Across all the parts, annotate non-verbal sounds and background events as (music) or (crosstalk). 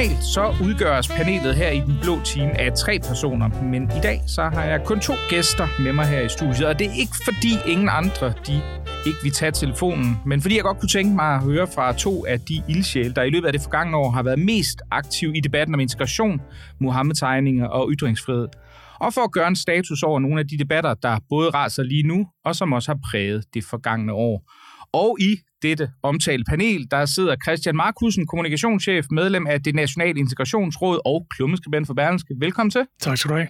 Normalt så udgøres panelet her i den blå team af tre personer, men i dag så har jeg kun to gæster med mig her i studiet, og det er ikke fordi ingen andre de ikke vil tage telefonen, men fordi jeg godt kunne tænke mig at høre fra to af de ildsjæle, der i løbet af det forgangne år har været mest aktive i debatten om integration, Muhammed-tegninger og ytringsfrihed. Og for at gøre en status over nogle af de debatter, der både raser lige nu, og som også har præget det forgangne år. Og i dette omtalte panel, der sidder Christian Markusen, kommunikationschef, medlem af det Nationale Integrationsråd og klummeskribent for Berlingske. Velkommen til. Tak skal du have.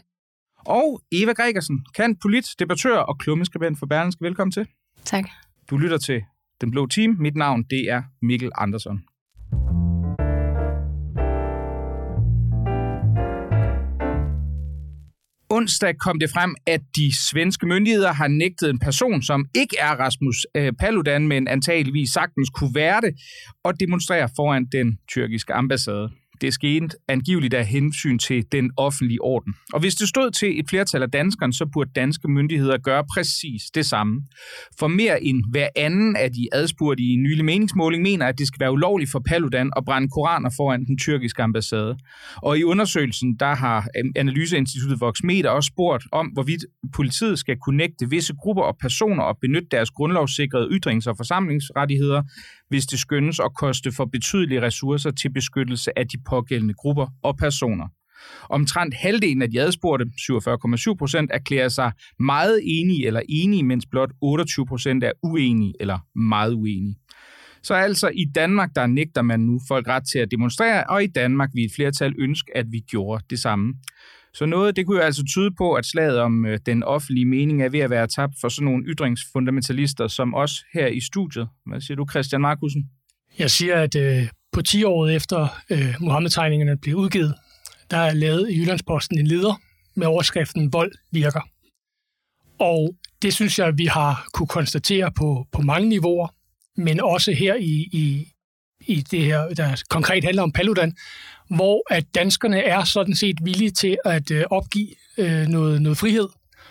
Og Eva Gregersen, kan polit, debattør og klummeskribent for Berlingske. Velkommen til. Tak. Du lytter til Den Blå Team. Mit navn, det er Mikkel Andersson. Onsdag kom det frem, at de svenske myndigheder har nægtet en person, som ikke er Rasmus øh, Paludan, men antageligvis sagtens kunne være det, og demonstrere foran den tyrkiske ambassade. Det skete angiveligt af hensyn til den offentlige orden. Og hvis det stod til et flertal af danskerne, så burde danske myndigheder gøre præcis det samme. For mere end hver anden af de adspurgte i en nylig meningsmåling mener, at det skal være ulovligt for Paludan at brænde koraner foran den tyrkiske ambassade. Og i undersøgelsen, der har Analyseinstituttet Voxmeter også spurgt om, hvorvidt politiet skal kunne nægte visse grupper og personer at benytte deres grundlovssikrede ytrings- og forsamlingsrettigheder, hvis det skyndes at koste for betydelige ressourcer til beskyttelse af de pågældende grupper og personer. Omtrent halvdelen af de adspurgte, 47,7 procent, erklærer sig meget enige eller enige, mens blot 28 procent er uenige eller meget uenige. Så altså i Danmark, der nægter man nu folk ret til at demonstrere, og i Danmark vil et flertal ønske, at vi gjorde det samme. Så noget, det kunne jo altså tyde på, at slaget om øh, den offentlige mening er ved at være tabt for sådan nogle ytringsfundamentalister som os her i studiet. Hvad siger du, Christian Markusen? Jeg siger, at øh, på 10 år efter øh, Mohammed-tegningerne blev udgivet, der er lavet i Jyllandsposten en leder med overskriften Vold virker. Og det synes jeg, vi har kunne konstatere på, på mange niveauer, men også her i, i, i det her, der konkret handler om Paludan, hvor at danskerne er sådan set villige til at øh, opgive øh, noget, noget frihed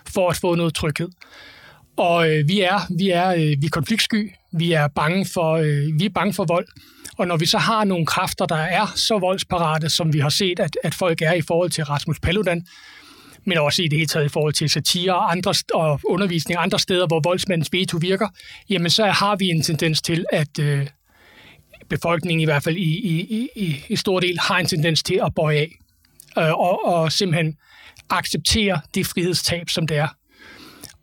for at få noget tryghed. Og øh, vi er vi er øh, vi er konfliktsky, vi er bange for øh, vi er bange for vold. Og når vi så har nogle kræfter, der er så voldsparate, som vi har set, at, at folk er i forhold til Rasmus Paludan, men også i det hele taget i forhold til satire og, andre, og undervisning andre steder, hvor voldsmandens veto virker, jamen så har vi en tendens til, at, øh, befolkningen i hvert fald i, i, i, i stor del har en tendens til at bøje af øh, og, og simpelthen acceptere det frihedstab, som det er.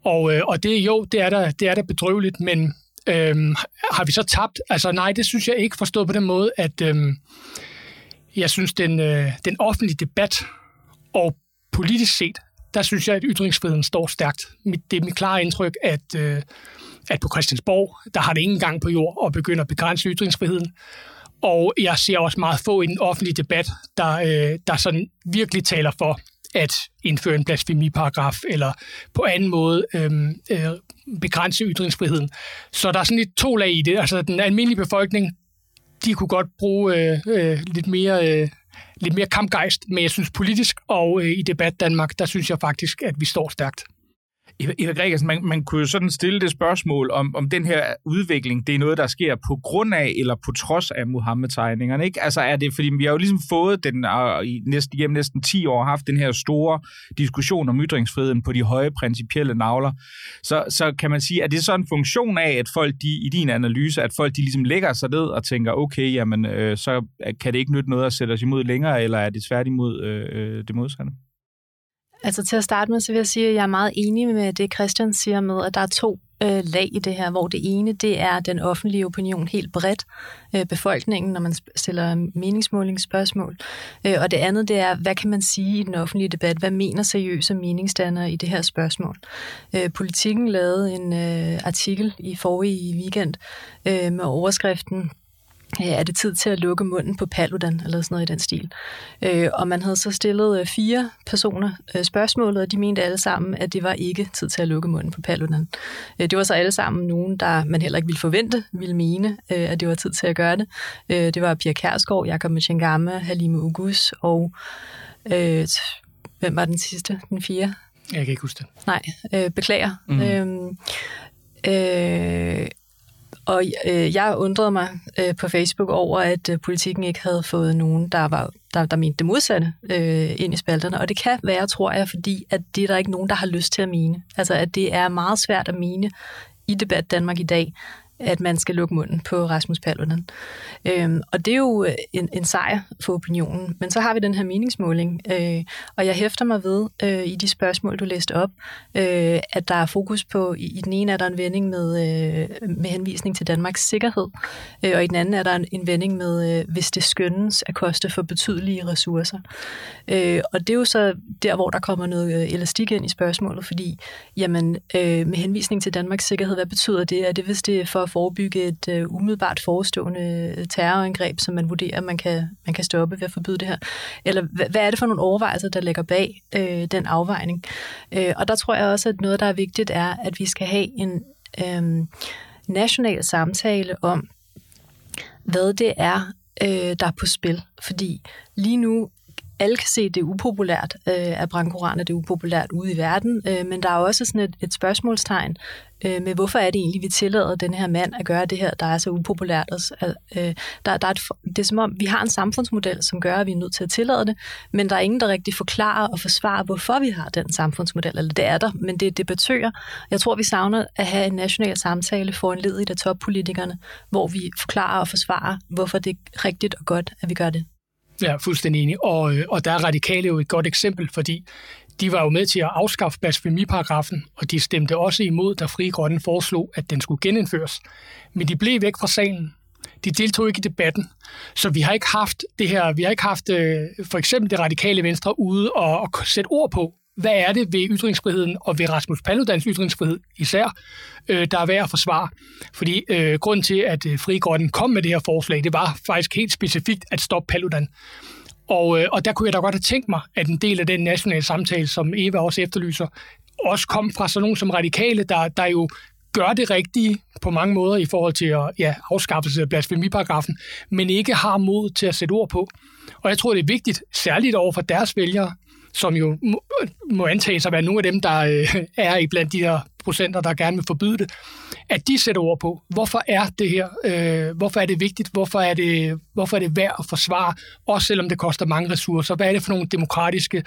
Og, øh, og det jo, det er da, det er da bedrøveligt, men øh, har vi så tabt? Altså nej, det synes jeg ikke forstået på den måde, at øh, jeg synes, den, øh, den offentlige debat og politisk set, der synes jeg, at ytringsfriheden står stærkt. Det er mit klare indtryk, at øh, at på Christiansborg, der har det ingen gang på jord at begynde at begrænse ytringsfriheden. Og jeg ser også meget få i den offentlige debat, der, øh, der sådan virkelig taler for at indføre en blasfemiparagraf eller på anden måde øh, øh, begrænse ytringsfriheden. Så der er sådan lidt to lag i det. Altså den almindelige befolkning, de kunne godt bruge øh, øh, lidt mere... Øh, lidt mere kampgejst, men jeg synes politisk og øh, i debat Danmark, der synes jeg faktisk, at vi står stærkt. Eva Gregersen, altså, man, man kunne jo sådan stille det spørgsmål, om, om den her udvikling, det er noget, der sker på grund af eller på trods af Muhammed-tegningerne, ikke? Altså er det, fordi vi har jo ligesom fået den, og i næsten, gennem næsten 10 år haft den her store diskussion om ytringsfriheden på de høje principielle navler. Så, så kan man sige, at det er så en funktion af, at folk, de, i din analyse, at folk de ligesom lægger sig ned og tænker, okay, jamen, øh, så kan det ikke nytte noget at sætte os imod længere, eller er det tværtimod øh, øh det modsatte? Altså til at starte med, så vil jeg sige, at jeg er meget enig med det, Christian siger med, at der er to øh, lag i det her, hvor det ene, det er den offentlige opinion helt bredt, øh, befolkningen, når man stiller meningsmålingsspørgsmål. Øh, og det andet, det er, hvad kan man sige i den offentlige debat? Hvad mener seriøse meningsdannere i det her spørgsmål? Øh, politikken lavede en øh, artikel i forrige weekend øh, med overskriften er det tid til at lukke munden på Paludan, eller sådan noget i den stil. Øh, og man havde så stillet øh, fire personer øh, spørgsmålet, og de mente alle sammen, at det var ikke tid til at lukke munden på Paludan. Øh, det var så alle sammen nogen, der man heller ikke ville forvente, ville mene, øh, at det var tid til at gøre det. Øh, det var Pia Kærsgaard, Jakob Mchangama, Halime Ugus og... Øh, hvem var den sidste? Den fire? Jeg kan ikke huske det. Nej, øh, beklager. Mm. Øh, øh, og øh, jeg undrede mig øh, på Facebook over, at øh, politikken ikke havde fået nogen, der var der, der mente det modsatte øh, ind i spalterne. Og det kan være, tror jeg, fordi at det er der ikke nogen, der har lyst til at mene. Altså, at det er meget svært at mene i debat Danmark i dag, at man skal lukke munden på Rasmus Paludan. Øhm, og det er jo en, en sejr for opinionen. Men så har vi den her meningsmåling, øh, og jeg hæfter mig ved øh, i de spørgsmål, du læste op, øh, at der er fokus på, i, i den ene er der en vending med, øh, med henvisning til Danmarks sikkerhed, øh, og i den anden er der en, en vending med, øh, hvis det skønnes at koste for betydelige ressourcer. Øh, og det er jo så der, hvor der kommer noget øh, elastik ind i spørgsmålet, fordi jamen, øh, med henvisning til Danmarks sikkerhed, hvad betyder det? Er det, hvis det er for at forebygge et øh, umiddelbart forestående øh, terrorangreb, som man vurderer, man kan, man kan stoppe ved at forbyde det her? Eller hvad, hvad er det for nogle overvejelser, der ligger bag øh, den afvejning? Øh, og der tror jeg også, at noget, der er vigtigt, er, at vi skal have en øh, national samtale om, hvad det er, øh, der er på spil. Fordi lige nu alle kan se, at det er upopulært øh, at brandkoraner det er upopulært ude i verden, øh, men der er også sådan et, et spørgsmålstegn øh, med, hvorfor er det egentlig, vi tillader den her mand at gøre det her, der er så upopulært. Altså, øh, der, der er et, det er som om, vi har en samfundsmodel, som gør, at vi er nødt til at tillade det, men der er ingen, der rigtig forklarer og forsvarer, hvorfor vi har den samfundsmodel, eller det er der, men det er debattører. Jeg tror, vi savner at have en national samtale for en led i af toppolitikerne, hvor vi forklarer og forsvarer, hvorfor det er rigtigt og godt, at vi gør det. Ja, fuldstændig enig. Og, øh, og der er radikale jo et godt eksempel, fordi de var jo med til at afskaffe blasfemiparagrafen, og de stemte også imod, da Fri Grønne foreslog, at den skulle genindføres. Men de blev væk fra salen. De deltog ikke i debatten. Så vi har ikke haft det her, vi har ikke haft øh, for eksempel det radikale venstre ude og, og sætte ord på, hvad er det ved ytringsfriheden og ved Rasmus Paludans ytringsfrihed især, øh, der er værd at forsvare. Fordi øh, grund til, at øh, Frigården kom med det her forslag, det var faktisk helt specifikt at stoppe Paludan. Og, øh, og der kunne jeg da godt have tænkt mig, at en del af den nationale samtale, som Eva også efterlyser, også kom fra sådan nogen som radikale, der, der jo gør det rigtige på mange måder i forhold til at ja, afskaffelse af blasfemiparagrafen, men ikke har mod til at sætte ord på. Og jeg tror, det er vigtigt, særligt over for deres vælgere, som jo må, må antages at være nogle af dem, der øh, er i blandt de her procenter, der gerne vil forbyde det, at de sætter ord på, hvorfor er det her, øh, hvorfor er det vigtigt, hvorfor er det, hvorfor er det værd at forsvare, også selvom det koster mange ressourcer, hvad er det for nogle demokratiske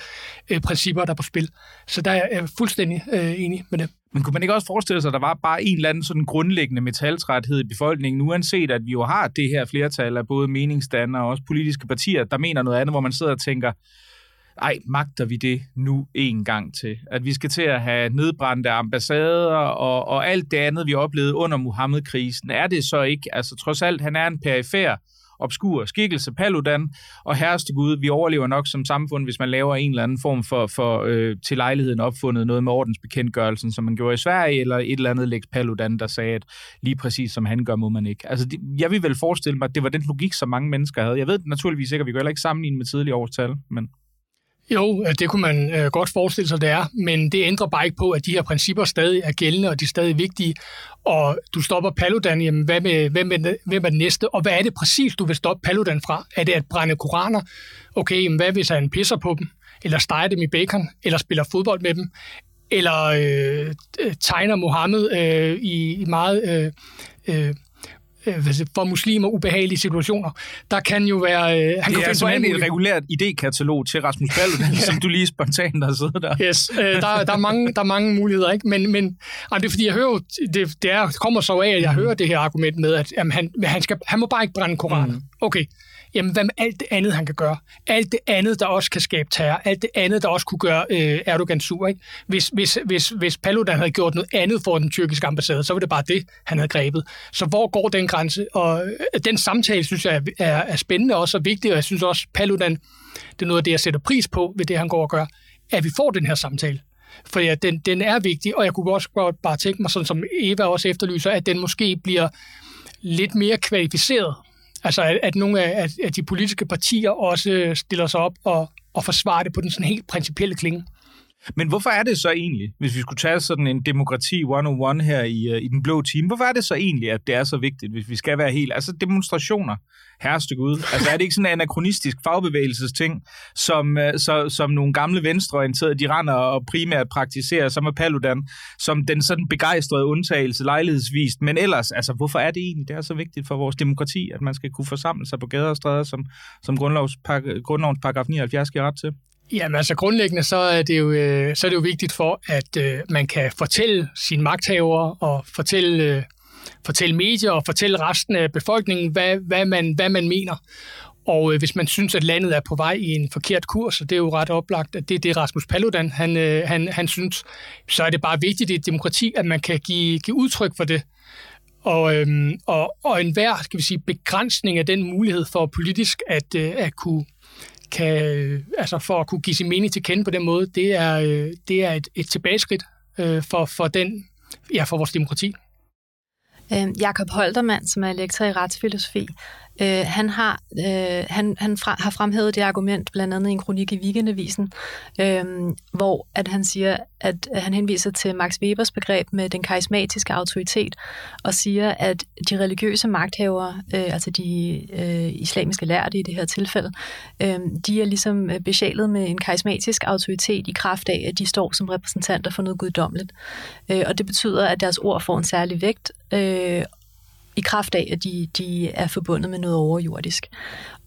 øh, principper, der er på spil. Så der er jeg fuldstændig øh, enig med det. Men kunne man ikke også forestille sig, at der var bare en eller anden sådan grundlæggende metaltræthed i befolkningen, uanset at vi jo har det her flertal af både meningsdannere og også politiske partier, der mener noget andet, hvor man sidder og tænker, ej, magter vi det nu en gang til? At vi skal til at have nedbrændte ambassader og, og alt det andet, vi oplevede under Mohammed-krisen. Er det så ikke? Altså trods alt, han er en perifær obskur skikkelse, Paludan, og herreste Gud, vi overlever nok som samfund, hvis man laver en eller anden form for, for øh, til lejligheden opfundet noget med ordensbekendtgørelsen, som man gjorde i Sverige, eller et eller andet Lex Paludan, der sagde, at lige præcis som han gør, må man ikke. Altså, det, jeg vil vel forestille mig, at det var den logik, som mange mennesker havde. Jeg ved naturligvis ikke, at vi kan heller ikke sammenligne med tidligere årstal, men... Jo, øh, det kunne man øh, godt forestille sig, det er, men det ændrer bare ikke på, at de her principper stadig er gældende, og de er stadig vigtige. Og du stopper Paludan, jamen hvad med, hvem, er, hvem er den næste? Og hvad er det præcis, du vil stoppe Paludan fra? Er det at brænde koraner? Okay, jamen hvad hvis han pisser på dem? Eller steger dem i bacon? Eller spiller fodbold med dem? Eller øh, tegner Mohammed øh, i, i meget... Øh, Øh, for muslimer ubehagelige situationer. Der kan jo være... Øh, han det er altså et regulært idékatalog til Rasmus Paludan, (laughs) ja. som du lige spontant har siddet der. Yes, øh, der, der, er mange, der er mange muligheder, ikke? Men, men altså, det er fordi, jeg hører det, det er, kommer så af, at jeg mm. hører det her argument med, at jamen, han, han, skal, han må bare ikke brænde koranen. Mm. Okay, jamen hvad med alt det andet, han kan gøre? Alt det andet, der også kan skabe terror, alt det andet, der også kunne gøre øh, Erdogan sur. Ikke? Hvis, hvis, hvis, hvis Paludan havde gjort noget andet for den tyrkiske ambassade, så var det bare det, han havde grebet. Så hvor går den grænse? Og øh, den samtale, synes jeg, er, er spændende og vigtig, og jeg synes også, Paludan, det er noget af det, jeg sætter pris på ved det, han går og gør, at vi får den her samtale. For ja, den, den er vigtig, og jeg kunne også godt bare tænke mig, sådan som Eva også efterlyser, at den måske bliver lidt mere kvalificeret Altså, at, at nogle af at de politiske partier også stiller sig op og, og forsvarer det på den sådan helt principielle klinge. Men hvorfor er det så egentlig, hvis vi skulle tage sådan en demokrati 101 her i, øh, i den blå team, hvorfor er det så egentlig, at det er så vigtigt, hvis vi skal være helt... Altså demonstrationer, herreste Gud. Altså er det ikke sådan en anachronistisk fagbevægelsesting, som, øh, så, som nogle gamle venstreorienterede, de render og primært praktiserer, som er Paludan, som den sådan begejstrede undtagelse lejlighedsvist. Men ellers, altså hvorfor er det egentlig, det er så vigtigt for vores demokrati, at man skal kunne forsamle sig på gader og stræder, som, som grundlovs, grundlovens paragraf 79 giver ret til? Jamen altså grundlæggende så er det jo, øh, så er det jo vigtigt for, at øh, man kan fortælle sine magthavere og fortælle, øh, fortælle medier og fortælle resten af befolkningen, hvad, hvad, man, hvad man mener. Og øh, hvis man synes, at landet er på vej i en forkert kurs, og det er jo ret oplagt, at det er det Rasmus Paludan, han, øh, han, han synes, så er det bare vigtigt i et demokrati, at man kan give, give udtryk for det. Og, øhm, og, og enhver skal vi sige, begrænsning af den mulighed for politisk at, øh, at kunne kan, altså for at kunne give sin mening til kende på den måde, det er, øh, det er et, et tilbageskridt øh, for, for, den, ja, for vores demokrati. Øhm, Jakob Holtermann, som er lektor i retsfilosofi, Øh, han har, øh, han, han fra, har fremhævet det argument blandt andet i en kronik i Weekendavisen, øh, hvor at han siger, at han henviser til Max Webers begreb med den karismatiske autoritet, og siger, at de religiøse magthavere, øh, altså de øh, islamiske lærte i det her tilfælde, øh, de er ligesom øh, besjælet med en karismatisk autoritet i kraft af, at de står som repræsentanter for noget guddommeligt. Øh, og det betyder, at deres ord får en særlig vægt, øh, i kraft af, at de, de er forbundet med noget overjordisk.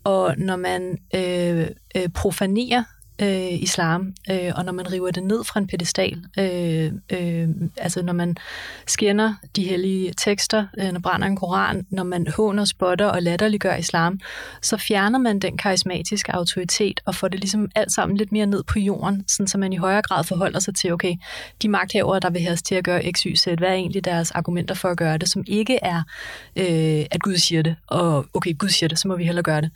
Og når man øh, øh profanerer øh, islam, øh, og når man river det ned fra en pedestal, øh, øh, altså når man skinner de hellige tekster, øh, når brænder en koran, når man håner, spotter og latterliggør islam, så fjerner man den karismatiske autoritet og får det ligesom alt sammen lidt mere ned på jorden, sådan så man i højere grad forholder sig til, okay, de magthavere, der vil have os til at gøre x, y, z, hvad er egentlig deres argumenter for at gøre det, som ikke er, øh, at Gud siger det, og okay, Gud siger det, så må vi heller gøre det.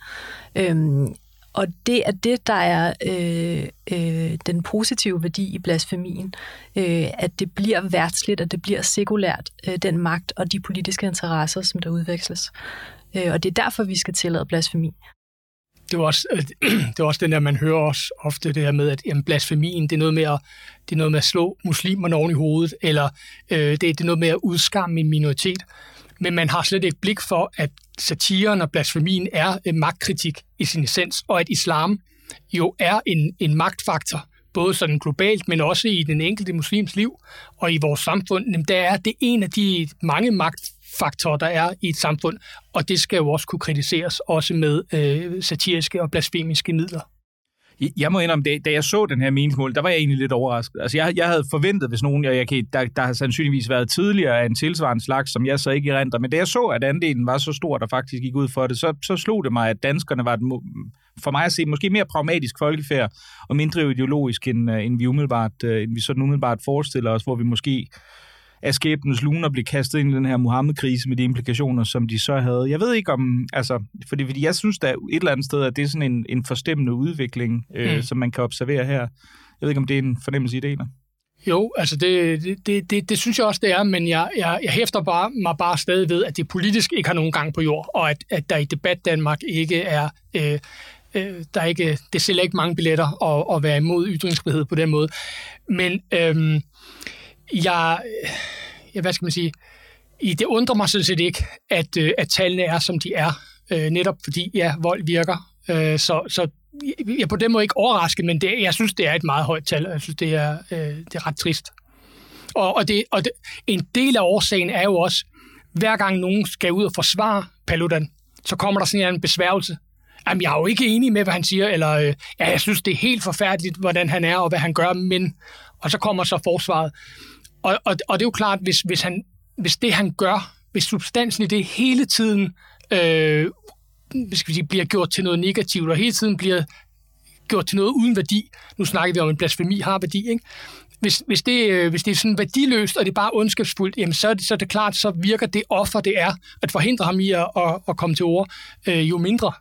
Øh, og det er det, der er øh, øh, den positive værdi i blasfemien. Øh, at det bliver værtsligt, at det bliver sekulært, øh, den magt og de politiske interesser, som der udveksles. Øh, og det er derfor, vi skal tillade blasfemi. Det er også, øh, (clears throat) det er også den der, man hører også ofte det her med, at jamen, blasfemien, det er noget med at, det er noget med at slå muslimerne oven i hovedet, eller øh, det, det er noget med at udskamme en minoritet men man har slet ikke blik for, at satiren og blasfemien er øh, magtkritik i sin essens, og at islam jo er en, en magtfaktor, både sådan globalt, men også i den enkelte muslims liv og i vores samfund. Jamen, der er det en af de mange magtfaktorer, der er i et samfund, og det skal jo også kunne kritiseres, også med øh, satiriske og blasfemiske midler. Jeg må indrømme, da jeg så den her meningsmål, der var jeg egentlig lidt overrasket. Altså, jeg, jeg havde forventet, hvis nogen, jeg, jeg kan, der, der har sandsynligvis været tidligere en tilsvarende slags, som jeg så ikke renter, men da jeg så, at andelen var så stor, der faktisk gik ud for det, så, så slog det mig, at danskerne var et, for mig at se måske mere pragmatisk folkefærd og mindre ideologisk, end, øh, end vi umiddelbart, øh, end vi sådan umiddelbart forestiller os, hvor vi måske af skæbnens luner blev kastet ind i den her Mohammed-krise med de implikationer, som de så havde. Jeg ved ikke om, altså, fordi, fordi jeg synes da et eller andet sted, at det er sådan en, en forstemmende udvikling, øh, mm. som man kan observere her. Jeg ved ikke, om det er en fornemmelse, I deler. Jo, altså det, det, det, det synes jeg også, det er, men jeg, jeg, jeg hæfter bare, mig bare stadig ved, at det politisk ikke har nogen gang på jord, og at, at der i debat Danmark ikke er... Øh, øh, der er ikke, det sælger ikke mange billetter at, at være imod ytringsfrihed på den måde. Men øh, jeg, ja, hvad skal man sige, i det undrer mig sådan set ikke, at, øh, at tallene er, som de er, øh, netop fordi, ja, vold virker. Øh, så, så jeg er på den måde ikke overrasket, men det, jeg synes, det er et meget højt tal, jeg synes, det er, øh, det er ret trist. Og, og, det, og det, en del af årsagen er jo også, hver gang nogen skal ud og forsvare Paludan, så kommer der sådan en besværgelse. Jamen, jeg er jo ikke enig med, hvad han siger, eller øh, ja, jeg synes, det er helt forfærdeligt, hvordan han er og hvad han gør, men... Og så kommer så forsvaret. Og, og, og det er jo klart, hvis, hvis, han, hvis det, han gør, hvis substansen i det hele tiden øh, skal vi sige, bliver gjort til noget negativt, og hele tiden bliver gjort til noget uden værdi. Nu snakker vi om, at blasfemi har værdi, ikke? Hvis, hvis, det, øh, hvis det er sådan værdiløst, og det er bare ondskabsfuldt, jamen så, så er det klart, så virker det offer, det er, at forhindre ham i at, at, at komme til ord, øh, jo mindre.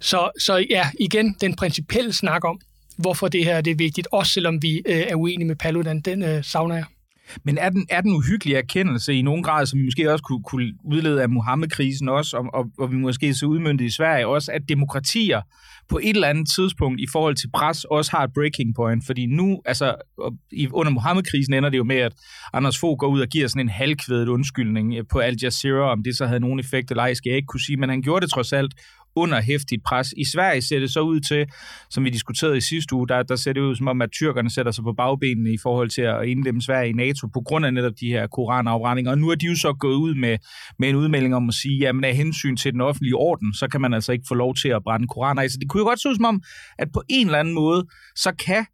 Så, så ja, igen, den principielle snak om, hvorfor det her det er vigtigt, også selvom vi øh, er uenige med Paludan, den øh, savner jeg. Men er den, er den uhyggelige erkendelse i nogen grad, som vi måske også kunne, kunne udlede af Mohammed-krisen også, og, og, og vi måske så udmyndte i Sverige også, at demokratier på et eller andet tidspunkt i forhold til pres også har et breaking point, fordi nu, altså under Mohammed-krisen ender det jo med, at Anders Fogh går ud og giver sådan en halvkvædet undskyldning eh, på Al Jazeera, om det så havde nogen effekt eller ej, skal jeg ikke kunne sige, men han gjorde det trods alt under hæftigt pres. I Sverige ser det så ud til, som vi diskuterede i sidste uge, der, der ser det ud som om, at tyrkerne sætter sig på bagbenene i forhold til at indlemme Sverige i NATO på grund af netop de her koranafbrændinger. Og nu er de jo så gået ud med, med en udmelding om at sige, at af hensyn til den offentlige orden, så kan man altså ikke få lov til at brænde koraner af. Så det kunne jo godt se ud som om, at på en eller anden måde, så kan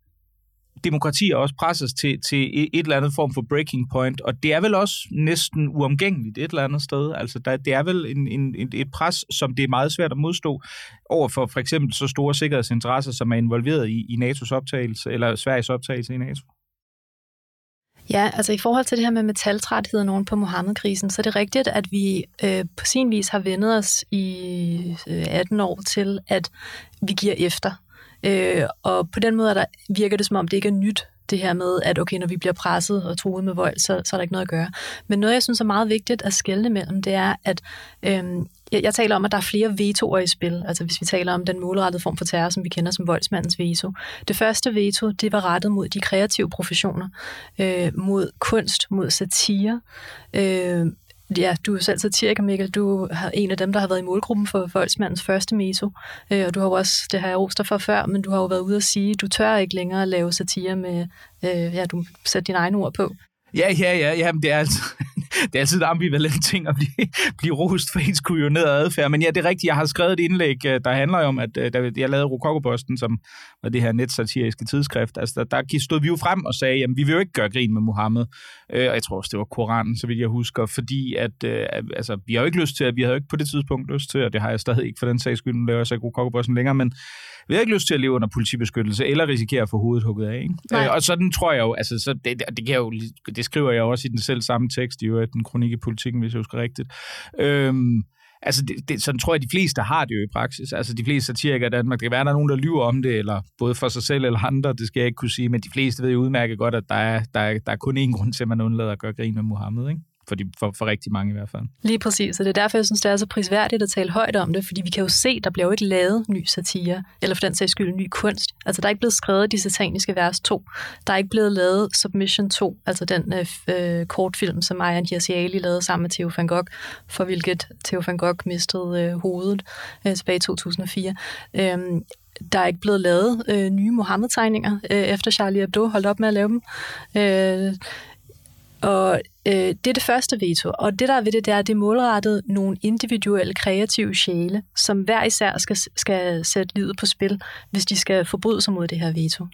demokratier også presses til, til et eller andet form for breaking point, og det er vel også næsten uomgængeligt et eller andet sted. Altså, der, det er vel en, en, et pres, som det er meget svært at modstå over for for eksempel så store sikkerhedsinteresser, som er involveret i, i NATO's optagelse, eller Sveriges optagelse i NATO. Ja, altså i forhold til det her med metaltræthed nogen på Mohammed-krisen, så er det rigtigt, at vi øh, på sin vis har vendet os i øh, 18 år til, at vi giver efter. Øh, og på den måde der, virker det som om, det ikke er nyt, det her med, at okay, når vi bliver presset og truet med vold, så, så er der ikke noget at gøre. Men noget, jeg synes er meget vigtigt at skelne mellem, det er, at øhm, jeg, jeg taler om, at der er flere vetoer i spil. Altså hvis vi taler om den målrettede form for terror, som vi kender som voldsmandens veto. Det første veto, det var rettet mod de kreative professioner, øh, mod kunst, mod satire, øh, Ja, du er selv satiriker, Mikkel. Du er en af dem, der har været i målgruppen for Voldsmandens første meso. Øh, og du har jo også, det har jeg rost dig for før, men du har jo været ude at sige, at du tør ikke længere lave satire med, øh, ja, du sætter dine egne ord på. Ja, ja, ja, ja, men det er altså, (laughs) det er altid et ambivalent ting at blive, (laughs) blive rost for ens kujonerede adfærd. Men ja, det er rigtigt. Jeg har skrevet et indlæg, øh, der handler om, at øh, da jeg lavede Rokokoposten, som var det her netsatiriske tidsskrift, altså der, der stod vi jo frem og sagde, jamen vi vil jo ikke gøre grin med Mohammed. Øh, og jeg tror også, det var Koranen, så vidt jeg husker, fordi at, øh, altså, vi har jo ikke lyst til, at vi havde ikke på det tidspunkt lyst til, og det har jeg stadig ikke for den sags skyld, nu laver jeg så ikke Rokokoposten længere, men vi har ikke lyst til at leve under politibeskyttelse, eller risikere at få hovedet hugget af. Ikke? Øh, og sådan tror jeg jo, altså, så det, det, kan jeg jo, det skriver jeg også i den selv samme tekst, i øvrigt, den kronik i politikken, hvis jeg husker rigtigt. Øhm, altså, det, det, sådan tror jeg, de fleste har det jo i praksis. Altså, de fleste satirikere i Danmark, det kan være, der er nogen, der lyver om det, eller både for sig selv eller andre, det skal jeg ikke kunne sige, men de fleste ved jo udmærket godt, at der er, der er, der er kun én grund til, at man undlader at gøre grin med Mohammed, ikke? For, de, for, for rigtig mange i hvert fald. Lige præcis, og det er derfor, jeg synes, det er så prisværdigt at tale højt om det, fordi vi kan jo se, der bliver jo ikke lavet ny satire, eller for den sags skyld ny kunst. Altså, der er ikke blevet skrevet de sataniske vers 2. Der er ikke blevet lavet Submission 2, altså den øh, øh kortfilm, som Ayan Hirsiali lavede sammen med Theo van Gogh, for hvilket Theo van Gogh mistede øh, hovedet øh, tilbage i 2004. Øhm, der er ikke blevet lavet øh, nye Mohammed-tegninger, øh, efter Charlie Hebdo holdt op med at lave dem. Øh, og øh, det er det første veto. Og det der er ved det, det er, at det er målrettet nogle individuelle kreative sjæle, som hver især skal, skal sætte livet på spil, hvis de skal forbryde sig mod det her veto.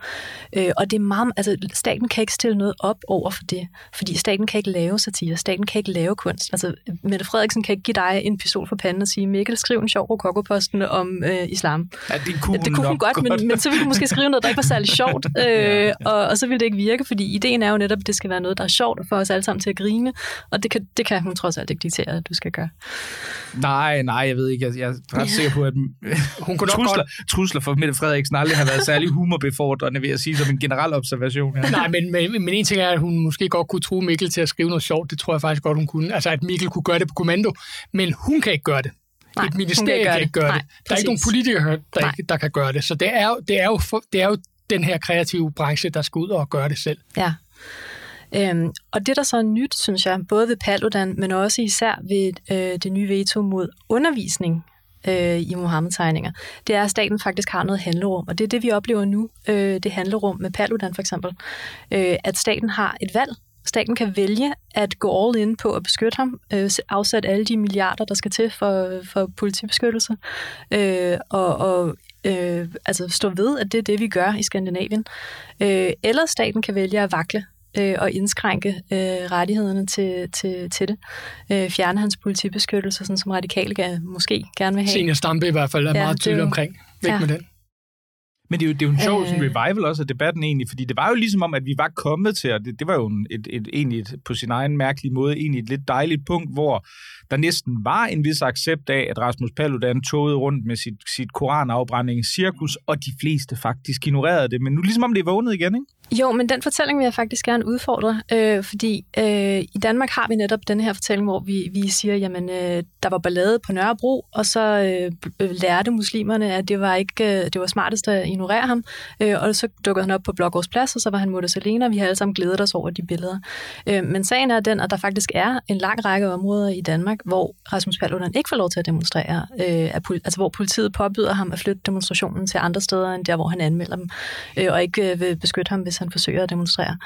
Øh, og det er meget, altså, staten kan ikke stille noget op over for det, fordi staten kan ikke lave satire, staten kan ikke lave kunst. Altså, Mette Frederiksen kan ikke give dig en pistol for panden og sige, Mikkel, skriv en sjov rokokoposten om øh, islam. Ja, det kunne, det kunne hun godt, godt. Men, men så ville hun måske skrive noget, der ikke var særlig sjovt, øh, (laughs) ja, ja. Og, og så ville det ikke virke, fordi ideen er jo netop, at det skal være noget, der er sjovt for os alle sammen til at grine, og det kan, det kan hun trods alt ikke diktere, at du skal gøre. Nej, nej, jeg ved ikke. Jeg, jeg er ret sikker på, at hun kunne trusler, godt... trusler for Mette Frederiksen aldrig har været særlig humorbefordrende, vil jeg sige, som en generel observation. Ja. Nej, men, men, men en ting er, at hun måske godt kunne tro Mikkel til at skrive noget sjovt. Det tror jeg faktisk godt, hun kunne. Altså, at Mikkel kunne gøre det på kommando, men hun kan ikke gøre det. Nej, et ministerie kan, kan ikke gøre det. Nej, der er ikke nogen politikere, der, ikke, der kan gøre det. Så det er, det, er jo, det er jo den her kreative branche, der skal ud og gøre det selv. Ja. Øhm, og det, der så er nyt, synes jeg, både ved Paludan, men også især ved øh, det nye veto mod undervisning øh, i Mohammed-tegninger, det er, at staten faktisk har noget handlerum. Og det er det, vi oplever nu, øh, det handlerum med Paludan for eksempel. Øh, at staten har et valg. Staten kan vælge at gå all in på at beskytte ham, øh, afsætte alle de milliarder, der skal til for, for politibeskyttelse, øh, og, og øh, altså stå ved, at det er det, vi gør i Skandinavien. Øh, eller staten kan vælge at vakle øh, og indskrænke øh, rettighederne til, til, til det. Øh, fjerne hans politibeskyttelse, sådan som radikale kan, måske gerne vil have. Senior Stampe i hvert fald er ja, meget tydelig omkring. Væk ja. med den. Men det er jo, det er jo en sjov øh... revival også af debatten egentlig, fordi det var jo ligesom om, at vi var kommet til, og det, det var jo et, et, et, egentlig et, på sin egen mærkelige måde egentlig et lidt dejligt punkt, hvor der næsten var en vis accept af, at Rasmus Paludan togede rundt med sit, sit koranafbrændingscirkus, og de fleste faktisk ignorerede det. Men nu ligesom om det er vågnet igen, ikke? Jo, men den fortælling vil jeg faktisk gerne udfordre, øh, fordi øh, i Danmark har vi netop den her fortælling, hvor vi, vi siger, jamen øh, der var ballade på Nørrebro, og så øh, øh, lærte muslimerne, at det var ikke øh, det var smartest at ignorere ham, øh, og så dukkede han op på Blågårdsplads, og så var han Mutter alene, og vi har alle sammen glædet os over de billeder. Øh, men sagen er den, at der faktisk er en lang række områder i Danmark, hvor Rasmus Paludan ikke får lov til at demonstrere, øh, at, altså hvor politiet påbyder ham at flytte demonstrationen til andre steder, end der, hvor han anmelder dem, øh, og ikke øh, vil beskytte ham, hvis han forsøger at demonstrere.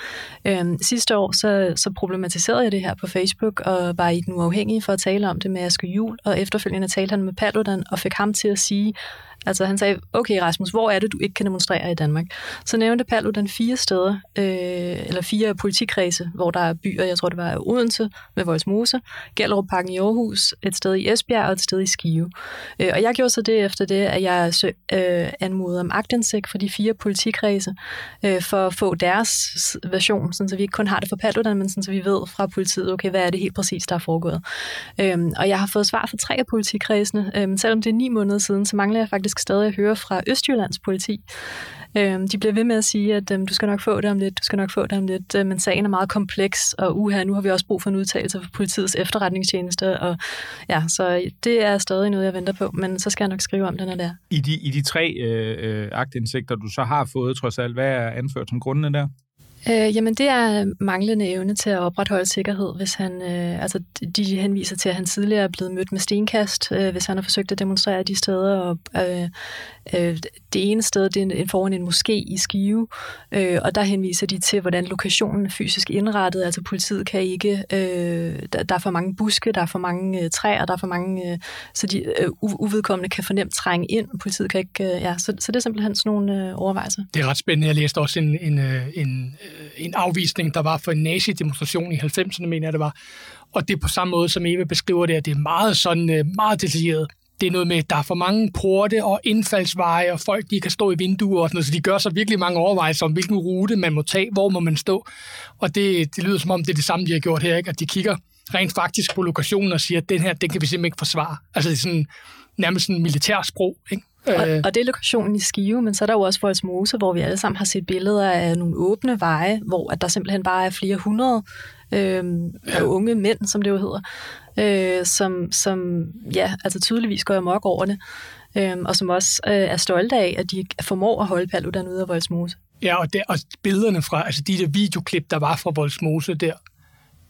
Øhm, sidste år så, så problematiserede jeg det her på Facebook, og var i den uafhængige for at tale om det med Aske Jul, og efterfølgende talte han med Paludan og fik ham til at sige, Altså han sagde, okay Rasmus, hvor er det, du ikke kan demonstrere i Danmark? Så nævnte Paludan fire steder, øh, eller fire politikredse, hvor der er byer, jeg tror det var Odense med Voldsmose, Gellerup Parken i Aarhus, et sted i Esbjerg og et sted i Skive. Øh, og jeg gjorde så det efter det, at jeg øh, anmodede om agtindsigt for de fire politikredse, øh, for at få deres version, sådan så vi ikke kun har det for Paludan, men sådan så vi ved fra politiet, okay, hvad er det helt præcis, der er foregået. Øh, og jeg har fået svar fra tre af politikredsene, øh, men selvom det er ni måneder siden, så mangler jeg faktisk faktisk stadig høre fra Østjyllands politi. Øhm, de bliver ved med at sige, at øhm, du skal nok få det om lidt, du skal nok få det om lidt, øh, men sagen er meget kompleks, og uha, nu har vi også brug for en udtalelse fra politiets efterretningstjeneste, og ja, så det er stadig noget, jeg venter på, men så skal jeg nok skrive om det, når det er. I de, i de tre øh, øh, aktindsigter, du så har fået, trods alt, hvad er anført som grundene der? Øh, jamen, det er manglende evne til at opretholde sikkerhed, hvis han, øh, altså de henviser til, at han tidligere er blevet mødt med stenkast, øh, hvis han har forsøgt at demonstrere de steder, og øh, øh, det ene sted, det er en, foran en moské i Skive, øh, og der henviser de til, hvordan lokationen er fysisk indrettet, altså politiet kan ikke, øh, der, der er for mange buske, der er for mange øh, træer, der er for mange, øh, så de øh, uvedkommende kan fornemt trænge ind, og politiet kan ikke, øh, ja, så, så det er simpelthen sådan nogle øh, overvejelser. Det er ret spændende, jeg læste også en, en, øh, en øh, en afvisning, der var for en nazi-demonstration i 90'erne, mener jeg det var. Og det er på samme måde, som Eva beskriver det, at det er meget sådan, øh, meget detaljeret. Det er noget med, at der er for mange porte og indfaldsveje, og folk de kan stå i vinduer og sådan noget, så de gør sig virkelig mange overvejelser om, hvilken rute man må tage, hvor må man stå. Og det, det lyder som om, det er det samme, de har gjort her, ikke? at de kigger rent faktisk på lokationen og siger, at den her, den kan vi simpelthen ikke forsvare. Altså det er sådan nærmest sådan militær sprog. Ikke? Og, øh. og det er lokationen i Skive, men så er der jo også Voldsmose, hvor vi alle sammen har set billeder af nogle åbne veje, hvor at der simpelthen bare er flere hundrede øh, ja. unge mænd, som det jo hedder, øh, som, som ja, altså tydeligvis går amok over det, øh, og som også øh, er stolte af, at de formår at holde Paludan ude af Voldsmose. Ja, og, der, og billederne fra, altså de der videoklip, der var fra Voldsmose der,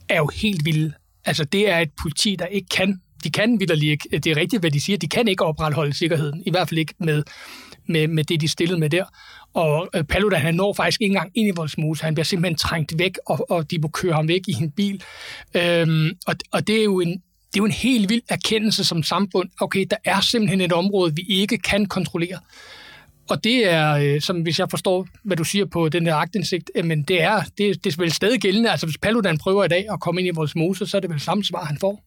er jo helt vilde. Altså det er et politi, der ikke kan de kan vidderlig ikke, det er rigtigt, hvad de siger, de kan ikke opretholde sikkerheden, i hvert fald ikke med, med, med det, de stillede med der. Og øh, Paludan, han når faktisk ikke engang ind i Voldsmose, han bliver simpelthen trængt væk, og, og de må køre ham væk i en bil. Øhm, og, og det er jo en, det er jo en helt vild erkendelse som samfund. Okay, der er simpelthen et område, vi ikke kan kontrollere. Og det er, øh, som hvis jeg forstår, hvad du siger på den der agtindsigt, øh, men det er, det, det er vel stadig gældende. Altså hvis Paludan prøver i dag at komme ind i vores mose, så er det vel samme svar, han får.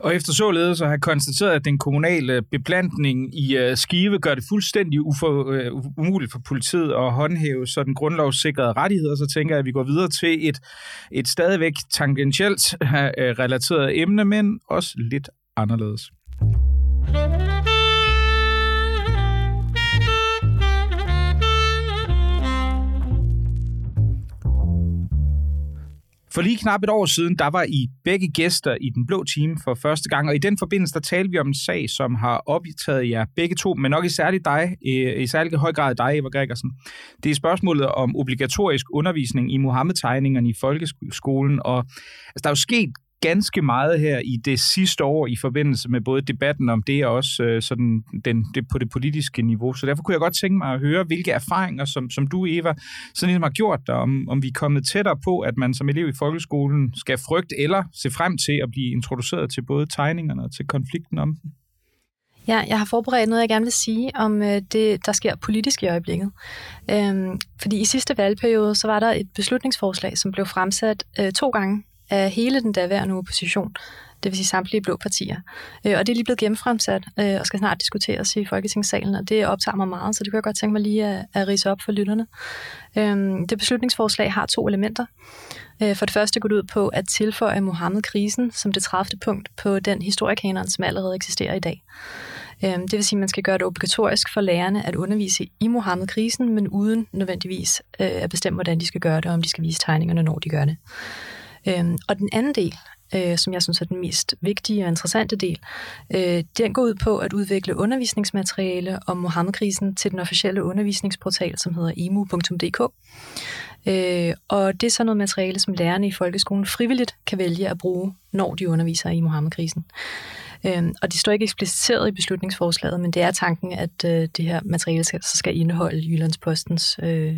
Og efter således at have konstateret, at den kommunale beplantning i øh, Skive gør det fuldstændig ufor, øh, uh, umuligt for politiet at håndhæve sådan grundlovssikrede rettigheder, så tænker jeg, at vi går videre til et, et stadigvæk tangentielt uh, (laughs) relateret emne, men også lidt anderledes. For lige knap et år siden, der var I begge gæster i Den Blå Team for første gang, og i den forbindelse, der talte vi om en sag, som har optaget jer begge to, men nok i særlig dig, øh, i særlig høj grad dig, Eva Gregersen. Det er spørgsmålet om obligatorisk undervisning i Mohammed-tegningerne i folkeskolen, og altså, der er jo sket ganske meget her i det sidste år i forbindelse med både debatten om det og også øh, sådan den, det, på det politiske niveau. Så derfor kunne jeg godt tænke mig at høre, hvilke erfaringer, som, som du, Eva, sådan ligesom har gjort dig, om, om vi er kommet tættere på, at man som elev i folkeskolen skal frygte eller se frem til at blive introduceret til både tegningerne og til konflikten om dem. Ja, jeg har forberedt noget, jeg gerne vil sige om øh, det, der sker politisk i øjeblikket. Øhm, fordi i sidste valgperiode, så var der et beslutningsforslag, som blev fremsat øh, to gange af hele den daværende opposition, det vil sige samtlige blå partier. Øh, og det er lige blevet gennemfremsat øh, og skal snart diskuteres i Folketingssalen, og det optager mig meget, så det kan jeg godt tænke mig lige at, at rise op for lytterne. Øh, det beslutningsforslag har to elementer. Øh, for det første går det ud på at tilføje Mohammed-krisen som det 30. punkt på den historiekanon, som allerede eksisterer i dag. Øhm, det vil sige, at man skal gøre det obligatorisk for lærerne at undervise i Mohammed-krisen, men uden nødvendigvis øh, at bestemme, hvordan de skal gøre det, og om de skal vise tegningerne, når de gør det. Øhm, og den anden del, øh, som jeg synes er den mest vigtige og interessante del, øh, den går ud på at udvikle undervisningsmateriale om Mohammed-krisen til den officielle undervisningsportal, som hedder emu.dk. Øh, og det er så noget materiale, som lærerne i folkeskolen frivilligt kan vælge at bruge, når de underviser i Mohammed-krisen. Øhm, og det står ikke ekspliciteret i beslutningsforslaget, men det er tanken, at øh, det her materiale skal, så skal indeholde Jyllandspostens øh,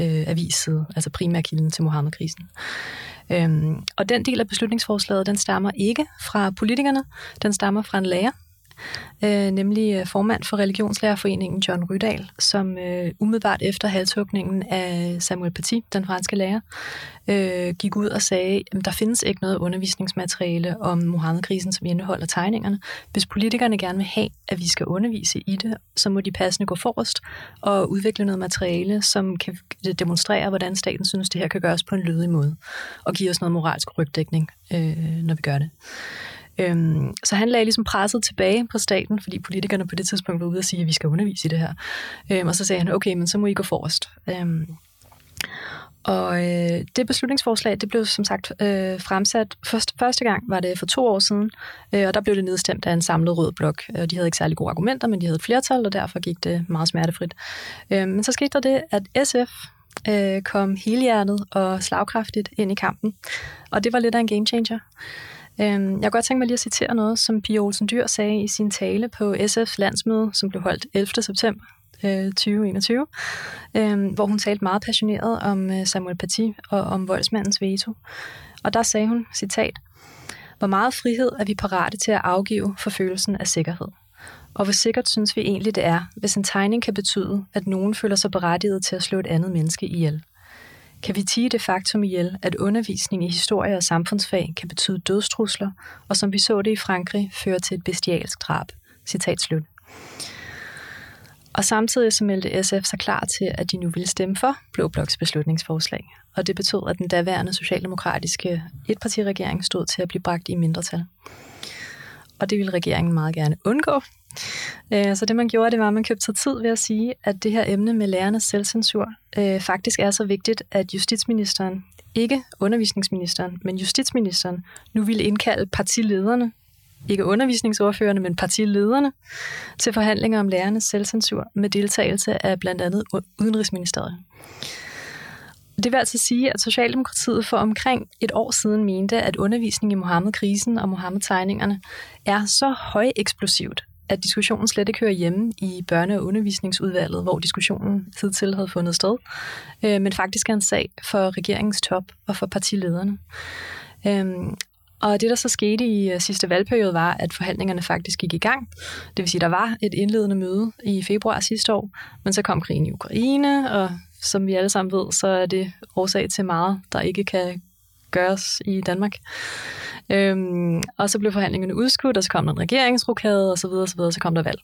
øh, avisside, altså primærkilden til Mohammed-krisen. Øhm, og den del af beslutningsforslaget, den stammer ikke fra politikerne, den stammer fra en lærer, øh, nemlig øh, formand for Religionslærerforeningen John Rydal, som øh, umiddelbart efter halshugningen af Samuel Paty, den franske lærer, øh, gik ud og sagde, at der findes ikke noget undervisningsmateriale om Mohammed-krisen, som indeholder tegningerne. Hvis politikerne gerne vil have, at vi skal undervise i det, så må de passende gå forrest og udvikle noget materiale, som kan demonstrere, hvordan staten synes, det her kan gøres på en lødig måde, og give os noget moralsk rygdækning, øh, når vi gør det. Øhm, så han lagde ligesom presset tilbage på staten, fordi politikerne på det tidspunkt var ude og sige, at vi skal undervise i det her. Øhm, og så sagde han, okay, men så må I gå forrest. Øhm, og øh, det beslutningsforslag, det blev som sagt øh, fremsat første, første gang, var det for to år siden, øh, og der blev det nedstemt af en samlet rød blok. Øh, de havde ikke særlig gode argumenter, men de havde et flertal, og derfor gik det meget smertefrit. Øh, men så skete der det, at SF øh, kom helhjertet og slagkraftigt ind i kampen, og det var lidt af en game changer. Øhm, jeg kunne godt tænke mig lige at citere noget, som Pia Olsen Dyr sagde i sin tale på SF's landsmøde, som blev holdt 11. september 2021, øh, øhm, hvor hun talte meget passioneret om øh, Samuel Paty og om voldsmandens veto. Og der sagde hun, citat, Hvor meget frihed er vi parate til at afgive for følelsen af sikkerhed? Og hvor sikkert synes vi egentlig det er, hvis en tegning kan betyde, at nogen føler sig berettiget til at slå et andet menneske ihjel? Kan vi tige det faktum ihjel, at undervisning i historie og samfundsfag kan betyde dødstrusler, og som vi så det i Frankrig, fører til et bestialsk drab. Citat slut. Og samtidig så meldte SF sig klar til, at de nu ville stemme for Blå Bloks beslutningsforslag. Og det betød, at den daværende socialdemokratiske etpartiregering stod til at blive bragt i mindretal. Og det ville regeringen meget gerne undgå, Øh, så det man gjorde, det var, at man købte sig tid ved at sige, at det her emne med lærernes selvcensur øh, faktisk er så vigtigt, at justitsministeren, ikke undervisningsministeren, men justitsministeren, nu ville indkalde partilederne, ikke undervisningsordførerne, men partilederne, til forhandlinger om lærernes selvcensur med deltagelse af blandt andet Udenrigsministeriet. Det vil altså sige, at Socialdemokratiet for omkring et år siden mente, at undervisning i Mohammed-krisen og Mohammed-tegningerne er så højeksplosivt, at diskussionen slet ikke hører hjemme i børne- og undervisningsudvalget, hvor diskussionen hidtil havde fundet sted, øh, men faktisk er en sag for regeringens top og for partilederne. Øhm, og det, der så skete i øh, sidste valgperiode, var, at forhandlingerne faktisk gik i gang. Det vil sige, der var et indledende møde i februar sidste år, men så kom krigen i Ukraine, og som vi alle sammen ved, så er det årsag til meget, der ikke kan gøres i Danmark. Øhm, og så blev forhandlingerne udskudt, og så kom der en regeringsrokade, og så videre, og så videre, så kom der valg.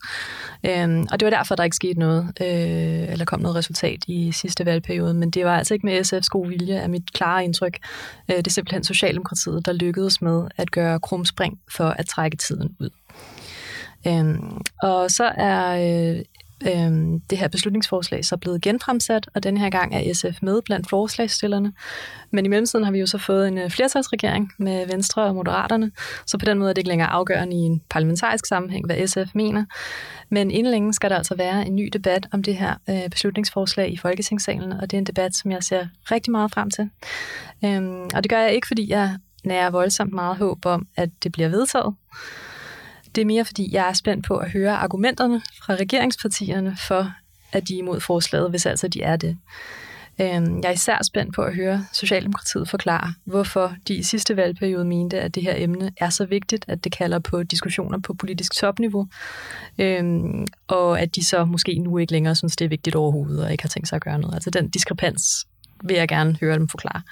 Øhm, og det var derfor, der ikke skete noget, øh, eller kom noget resultat i sidste valgperiode, men det var altså ikke med SF's gode vilje, er mit klare indtryk. Øh, det er simpelthen Socialdemokratiet, der lykkedes med at gøre krumspring for at trække tiden ud. Øhm, og så er øh, øh, det her beslutningsforslag så blevet genfremsat, og den her gang er SF med blandt forslagsstillerne. Men i mellemtiden har vi jo så fået en øh, flertalsregering med Venstre og Moderaterne, så på den måde er det ikke længere afgørende i en parlamentarisk sammenhæng, hvad SF mener. Men inden længe skal der altså være en ny debat om det her øh, beslutningsforslag i Folketingssalen, og det er en debat, som jeg ser rigtig meget frem til. Øhm, og det gør jeg ikke, fordi jeg nærer voldsomt meget håb om, at det bliver vedtaget. Det er mere, fordi jeg er spændt på at høre argumenterne fra regeringspartierne for, at de er imod forslaget, hvis altså de er det. Øhm, jeg er især spændt på at høre Socialdemokratiet forklare, hvorfor de i sidste valgperiode mente, at det her emne er så vigtigt, at det kalder på diskussioner på politisk topniveau, øhm, og at de så måske nu ikke længere synes, det er vigtigt overhovedet, og ikke har tænkt sig at gøre noget. Altså den diskrepans vil jeg gerne høre dem forklare.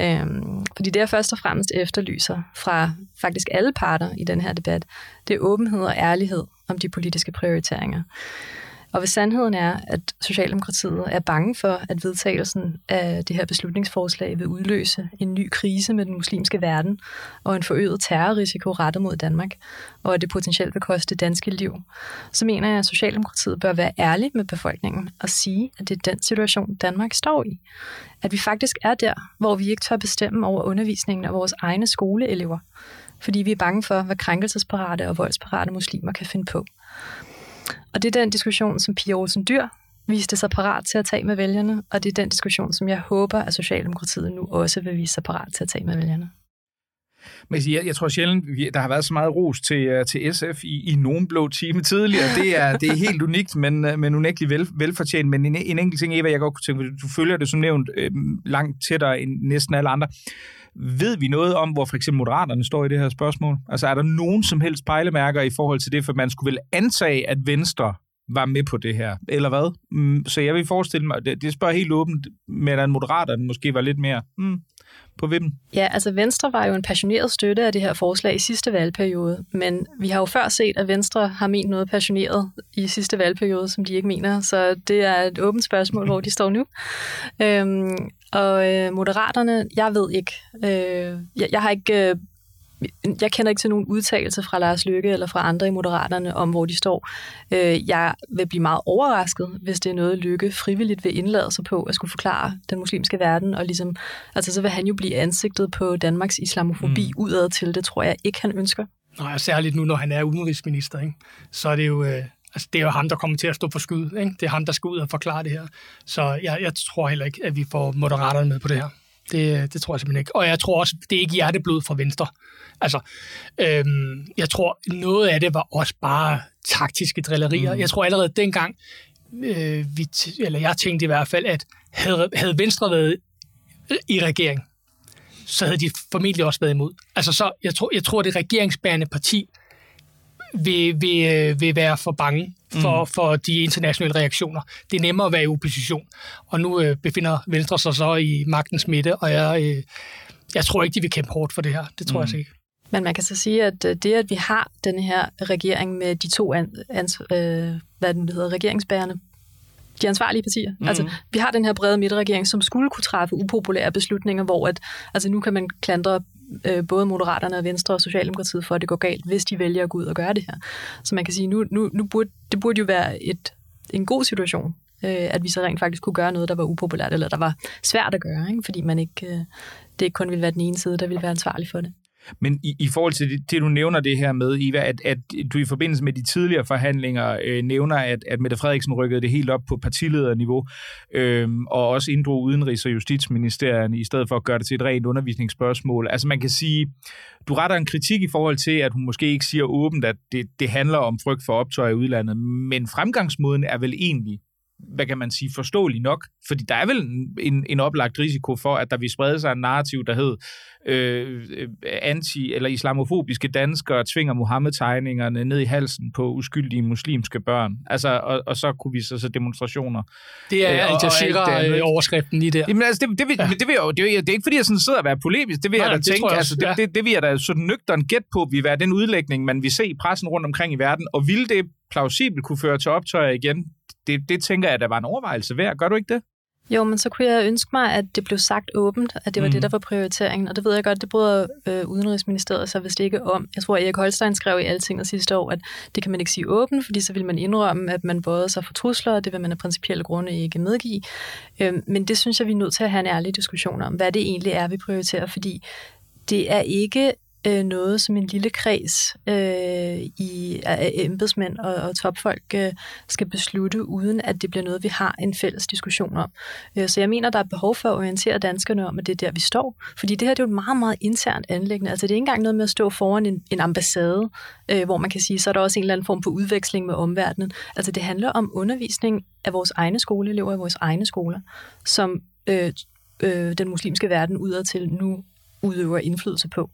Øhm, fordi det, jeg først og fremmest efterlyser fra faktisk alle parter i den her debat, det er åbenhed og ærlighed om de politiske prioriteringer. Og hvis sandheden er, at Socialdemokratiet er bange for, at vedtagelsen af det her beslutningsforslag vil udløse en ny krise med den muslimske verden og en forøget terrorrisiko rettet mod Danmark, og at det potentielt vil koste danske liv, så mener jeg, at Socialdemokratiet bør være ærlig med befolkningen og sige, at det er den situation, Danmark står i. At vi faktisk er der, hvor vi ikke tør bestemme over undervisningen af vores egne skoleelever, fordi vi er bange for, hvad krænkelsesparate og voldsparate muslimer kan finde på. Og det er den diskussion, som Pia Olsen Dyr viste sig parat til at tage med vælgerne, og det er den diskussion, som jeg håber, at Socialdemokratiet nu også vil vise sig parat til at tage med vælgerne. Men jeg, jeg tror sjældent, der har været så meget ros til, øh, til SF i, i nogen blå time tidligere. Det er, det er helt unikt, men, øh, men unægteligt vel, velfortjent. Men en, en enkelt ting, Eva, jeg godt kunne tænke, du følger det som nævnt øh, langt tættere end næsten alle andre. Ved vi noget om, hvor for eksempel Moderaterne står i det her spørgsmål? Altså er der nogen som helst pejlemærker i forhold til det, for man skulle vel antage, at Venstre var med på det her, eller hvad? Mm, så jeg vil forestille mig, det, det spørger helt åbent, men at Moderaterne måske var lidt mere mm, på vippen. Ja, altså Venstre var jo en passioneret støtte af det her forslag i sidste valgperiode, men vi har jo før set, at Venstre har ment noget passioneret i sidste valgperiode, som de ikke mener, så det er et åbent spørgsmål, hvor de står nu. (laughs) Øhm, og øh, Moderaterne, jeg ved ikke, øh, jeg, jeg har ikke... Øh, jeg kender ikke til nogen udtalelse fra Lars Løkke eller fra andre i Moderaterne om, hvor de står. Øh, jeg vil blive meget overrasket, hvis det er noget, Løkke frivilligt vil indlade sig på at skulle forklare den muslimske verden, og ligesom, altså så vil han jo blive ansigtet på Danmarks islamofobi mm. udad til. Det tror jeg ikke, han ønsker. Nej, særligt nu, når han er udenrigsminister, ikke? så er det jo... Øh altså, det er jo ham, der kommer til at stå for skud. Ikke? Det er ham, der skal ud og forklare det her. Så jeg, jeg tror heller ikke, at vi får moderaterne med på det her. Det, det tror jeg simpelthen ikke. Og jeg tror også, det er ikke hjerteblod fra Venstre. Altså, øhm, jeg tror, noget af det var også bare taktiske drillerier. Mm. Jeg tror allerede dengang, øh, vi eller jeg tænkte i hvert fald, at havde, havde Venstre været i regering, så havde de formentlig også været imod. Altså, så jeg tror, jeg tror det regeringsbærende parti vil, vil, øh, vil være for bange for, mm. for de internationale reaktioner. Det er nemmere at være i opposition. Og nu øh, befinder Venstre sig så i magtens midte, og jeg, øh, jeg tror ikke, de vil kæmpe hårdt for det her. Det tror mm. jeg ikke. Men man kan så sige, at øh, det, at vi har den her regering med de to ans, ans, øh, hvad den hedder, regeringsbærende de ansvarlige partier. Mm. Altså, vi har den her brede midterregering, som skulle kunne træffe upopulære beslutninger, hvor at, altså nu kan man klandre øh, både Moderaterne og Venstre og Socialdemokratiet for, at det går galt, hvis de vælger at gå ud og gøre det her. Så man kan sige, nu, nu, nu burde, det burde jo være et, en god situation, øh, at vi så rent faktisk kunne gøre noget, der var upopulært, eller der var svært at gøre, ikke? fordi man ikke, øh, det ikke kun ville være den ene side, der ville være ansvarlig for det. Men i, i forhold til det, det, du nævner det her med, Iva, at, at du i forbindelse med de tidligere forhandlinger øh, nævner, at, at Mette Frederiksen rykkede det helt op på partilederniveau, øh, og også inddrog udenrigs- og justitsministeren, i stedet for at gøre det til et rent undervisningsspørgsmål. Altså man kan sige, du retter en kritik i forhold til, at hun måske ikke siger åbent, at det, det handler om frygt for optøj i udlandet, men fremgangsmåden er vel egentlig hvad kan man sige, forståelig nok. Fordi der er vel en, en oplagt risiko for, at der vil sprede sig en narrativ, der hed øh, anti- eller islamofobiske danskere tvinger Mohammed-tegningerne ned i halsen på uskyldige muslimske børn. Altså, og, og så kunne vi så, så demonstrationer. Det er Al Jazeera-overskriften i der. Jamen, altså, det, det, det, det, vil jeg, det, vil, det er ikke, fordi jeg sådan sidder og være polemisk. Det vil Nej, jeg da tænke. Jeg altså, det, det, det, vil jeg da sådan nøgteren gæt på, vil være den udlægning, man vil se i pressen rundt omkring i verden. Og ville det plausibelt kunne føre til optøjer igen? Det, det tænker jeg, der var en overvejelse værd. Gør du ikke det? Jo, men så kunne jeg ønske mig, at det blev sagt åbent, at det var mm. det, der var prioriteringen. Og det ved jeg godt, det bryder øh, Udenrigsministeriet så hvis det ikke om. Jeg tror, Erik Holstein skrev i Altinget sidste år, at det kan man ikke sige åbent, fordi så vil man indrømme, at man både sig for trusler, og det vil man af principielle grunde ikke medgive. Øh, men det synes jeg, vi er nødt til at have en ærlig diskussion om, hvad det egentlig er, vi prioriterer, fordi det er ikke øh, noget, som en lille kreds øh, i, af embedsmænd og, og topfolk øh, skal beslutte, uden at det bliver noget, vi har en fælles diskussion om. Øh, så jeg mener, der er behov for at orientere danskerne om, at det er der, vi står. Fordi det her det er jo et meget, meget internt anlæggende. Altså det er ikke engang noget med at stå foran en, en ambassade, øh, hvor man kan sige, så er der også en eller anden form for udveksling med omverdenen. Altså det handler om undervisning af vores egne skoleelever i vores egne skoler, som øh, øh, den muslimske verden udad til nu udøver indflydelse på.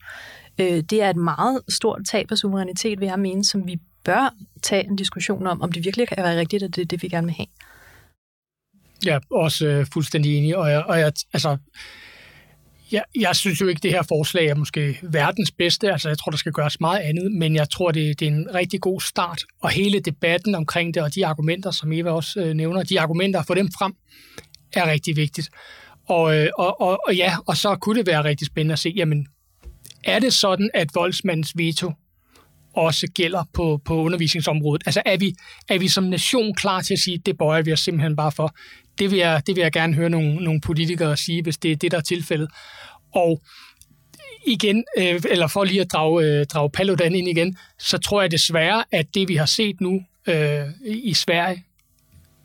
Øh, det er et meget stort tab af suverænitet, vil jeg mene, som vi bør tage en diskussion om, om det virkelig kan være rigtigt, at det er det, vi gerne vil have. Ja, også øh, fuldstændig enig. Og jeg, og jeg, altså, jeg, jeg synes jo ikke, det her forslag er måske verdens bedste. Altså, jeg tror, der skal gøres meget andet, men jeg tror, det, det er en rigtig god start. Og hele debatten omkring det, og de argumenter, som Eva også øh, nævner, de argumenter, at få dem frem, er rigtig vigtigt. Og, øh, og, og, og ja, og så kunne det være rigtig spændende at se, jamen, er det sådan, at voldsmandens veto også gælder på, på undervisningsområdet? Altså er vi, er vi som nation klar til at sige, det bøjer vi os simpelthen bare for? Det vil jeg, det vil jeg gerne høre nogle, nogle politikere sige, hvis det er det, der er tilfældet. Og igen, øh, eller for lige at drage, øh, drage Paludan ind igen, så tror jeg desværre, at det vi har set nu øh, i Sverige,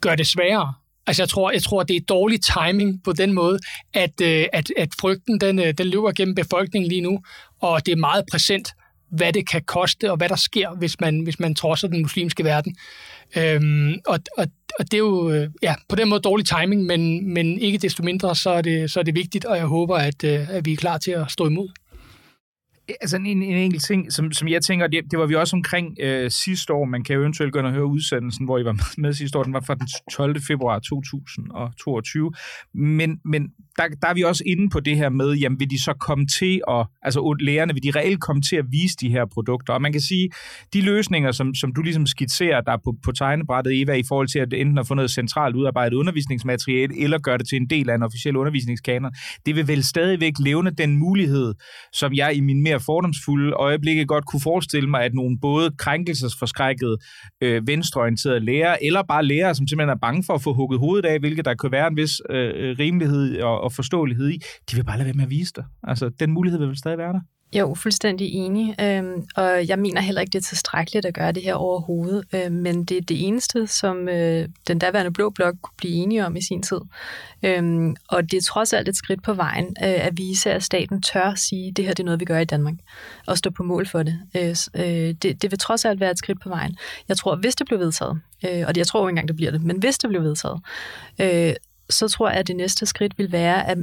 gør det sværere. Altså jeg tror, jeg tror, det er dårlig timing på den måde, at, øh, at, at frygten den, øh, den løber gennem befolkningen lige nu, og det er meget præsent, hvad det kan koste, og hvad der sker, hvis man, hvis man trodser den muslimske verden. Øhm, og, og, og det er jo øh, ja, på den måde dårlig timing, men, men ikke desto mindre, så er, det, så er det vigtigt, og jeg håber, at, at vi er klar til at stå imod altså en, en enkelt ting, som, som jeg tænker, det, det var vi også omkring øh, sidste år. Man kan jo eventuelt gå og høre udsendelsen, hvor I var med, sidste år. Den var fra den 12. februar 2022. Men, men der, der er vi også inde på det her med, jamen vil de så komme til at, altså lærerne, vil de reelt komme til at vise de her produkter? Og man kan sige, de løsninger, som, som du ligesom skitserer, der på, på tegnebrættet, Eva, i forhold til at enten at få noget centralt udarbejdet undervisningsmateriale, eller gøre det til en del af en officiel undervisningskanon, det vil vel stadigvæk levne den mulighed, som jeg i min mere fordomsfulde øjeblikke godt kunne forestille mig, at nogle både krænkelsesforskrækkede øh, venstreorienterede lærere, eller bare lærere, som simpelthen er bange for at få hugget hovedet af, hvilket der kan være en vis øh, rimelighed og, og forståelighed i, de vil bare lade være med at vise det. Altså, den mulighed vil vel stadig være der? Jo, fuldstændig enig. Øhm, og jeg mener heller ikke, det er tilstrækkeligt at gøre det her overhovedet. Øhm, men det er det eneste, som øh, den daværende blå blok kunne blive enige om i sin tid. Øhm, og det er trods alt et skridt på vejen øh, at vise, at staten tør sige, at det her det er noget, vi gør i Danmark. Og stå på mål for det. Øh, øh det. Det vil trods alt være et skridt på vejen. Jeg tror, hvis det blev vedtaget, øh, og jeg tror ikke engang, det bliver det, men hvis det blev vedtaget, øh, så tror jeg, at det næste skridt vil være at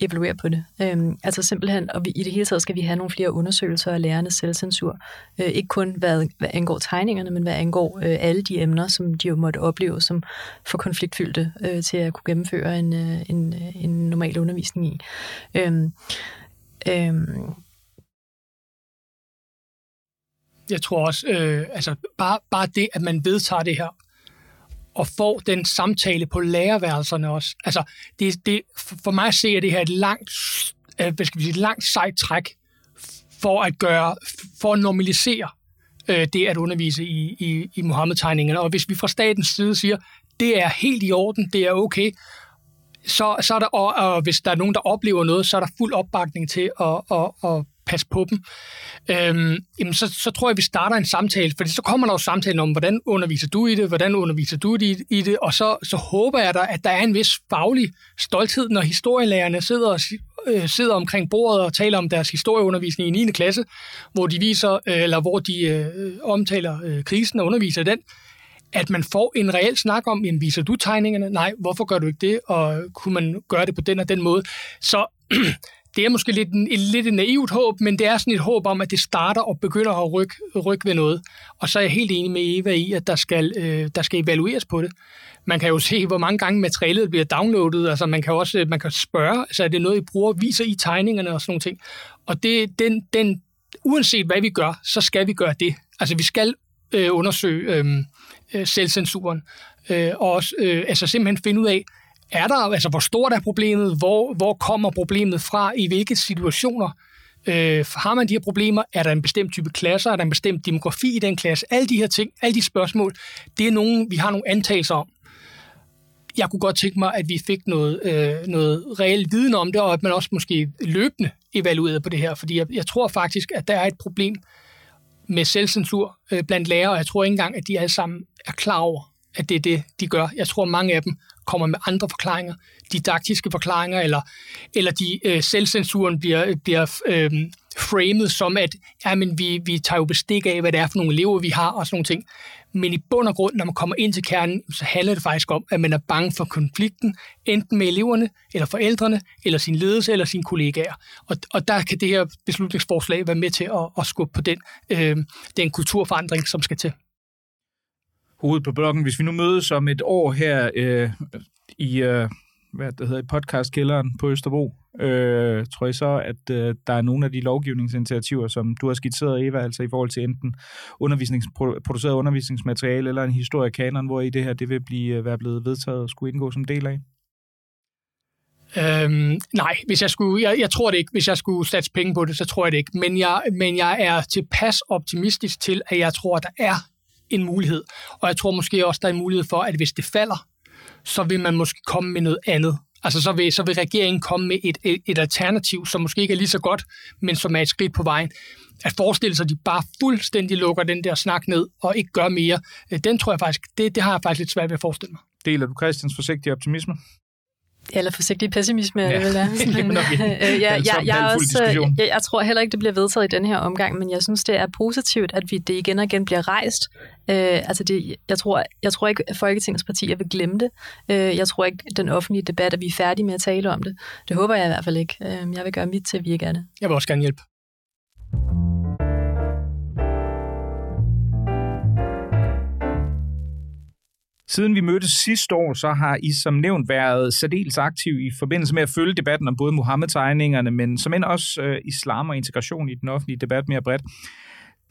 evaluere på det. Øhm, altså simpelthen, og vi, i det hele taget skal vi have nogle flere undersøgelser af lærernes selvcensur. Øh, ikke kun hvad, hvad angår tegningerne, men hvad angår øh, alle de emner, som de jo måtte opleve som for konfliktfyldte øh, til at kunne gennemføre en, øh, en, øh, en normal undervisning i. Øhm, øhm, jeg tror også, øh, altså bare, bare det, at man vedtager det her, og får den samtale på lærerværelserne også. Altså, det, det, for mig ser det her et langt, øh, hvad skal vi sige, et langt sejt træk for at gøre, for at normalisere øh, det at undervise i, i, i Mohammed-tegningerne. Og hvis vi fra statens side siger, det er helt i orden, det er okay, så, så er der, og, og hvis der er nogen, der oplever noget, så er der fuld opbakning til at, at, at passe på dem, øhm, jamen så, så tror jeg, vi starter en samtale, for så kommer der jo samtalen om, hvordan underviser du i det, hvordan underviser du i, i det, og så, så håber jeg da, at der er en vis faglig stolthed, når historielærerne sidder, og, øh, sidder omkring bordet og taler om deres historieundervisning i 9. klasse, hvor de viser, øh, eller hvor de øh, omtaler øh, krisen og underviser den, at man får en reel snak om, jamen, viser du tegningerne? Nej, hvorfor gør du ikke det? Og kunne man gøre det på den og den måde? Så (clears throat) det er måske lidt, en, lidt et naivt håb, men det er sådan et håb om, at det starter og begynder at rykke, rykke ved noget. Og så er jeg helt enig med Eva i, at der skal, øh, der skal evalueres på det. Man kan jo se, hvor mange gange materialet bliver downloadet. Altså man kan også øh, man kan spørge, altså er det noget, I bruger, viser i tegningerne og sådan nogle ting. Og det, den, den, uanset hvad vi gør, så skal vi gøre det. Altså vi skal øh, undersøge øhm, øh, selvcensuren. Øh, og også øh, altså simpelthen finde ud af, er der, altså hvor stort er problemet, hvor, hvor kommer problemet fra, i hvilke situationer øh, har man de her problemer, er der en bestemt type klasser, er der en bestemt demografi i den klasse, alle de her ting, alle de spørgsmål, det er nogen, vi har nogle antagelser om. Jeg kunne godt tænke mig, at vi fik noget, øh, noget reelt viden om det, og at man også måske løbende evaluerede på det her, fordi jeg, jeg tror faktisk, at der er et problem med selvcensur øh, blandt lærere, og jeg tror ikke engang, at de alle sammen er klar over, at det er det, de gør. Jeg tror, mange af dem kommer med andre forklaringer, didaktiske forklaringer, eller, eller de øh, selvcensuren bliver, bliver øh, framet som, at jamen, vi, vi tager jo bestik af, hvad det er for nogle elever, vi har, og sådan nogle ting. Men i bund og grund, når man kommer ind til kernen, så handler det faktisk om, at man er bange for konflikten, enten med eleverne, eller forældrene, eller sin ledelse, eller sine kollegaer. Og, og der kan det her beslutningsforslag være med til at, at skubbe på den, øh, den kulturforandring, som skal til hovedet på blokken. Hvis vi nu mødes om et år her øh, i øh, hvad det hedder, i podcastkælderen på Østerbro. Øh, tror jeg så, at øh, der er nogle af de lovgivningsinitiativer, som du har skitseret, Eva, altså i forhold til enten undervisnings, produceret undervisningsmateriale eller en historiekanon, hvor i det her det vil blive, øh, være blevet vedtaget og skulle indgå som del af? Øhm, nej, hvis jeg skulle, jeg, jeg tror det ikke. Hvis jeg skulle satse penge på det, så tror jeg det ikke. Men jeg, men jeg er tilpas optimistisk til, at jeg tror, at der er en mulighed. Og jeg tror måske også, der er en mulighed for, at hvis det falder, så vil man måske komme med noget andet. Altså så vil, så vil regeringen komme med et, et, et alternativ, som måske ikke er lige så godt, men som er et skridt på vejen. At forestille sig, at de bare fuldstændig lukker den der snak ned og ikke gør mere, øh, den tror jeg faktisk, det, det har jeg faktisk lidt svært ved at forestille mig. Deler du Christians forsigtige optimisme? Eller forsigtig pessimisme, ja. det (laughs) vil. Men, øh, ja, ja, jeg, er også, jeg, jeg tror heller ikke, det bliver vedtaget i den her omgang, men jeg synes, det er positivt, at vi det igen og igen bliver rejst. Øh, altså det, jeg, tror, jeg tror ikke, at Folketingets partier vil glemme det. Øh, jeg tror ikke, den offentlige debat, at vi er færdige med at tale om det. Det håber jeg i hvert fald ikke. Øh, jeg vil gøre mit til, at vi ikke er det. Jeg vil også gerne hjælpe. Siden vi mødtes sidste år, så har I som nævnt været særdeles aktiv i forbindelse med at følge debatten om både Mohammed-tegningerne, men som end også øh, islam og integration i den offentlige debat mere bredt.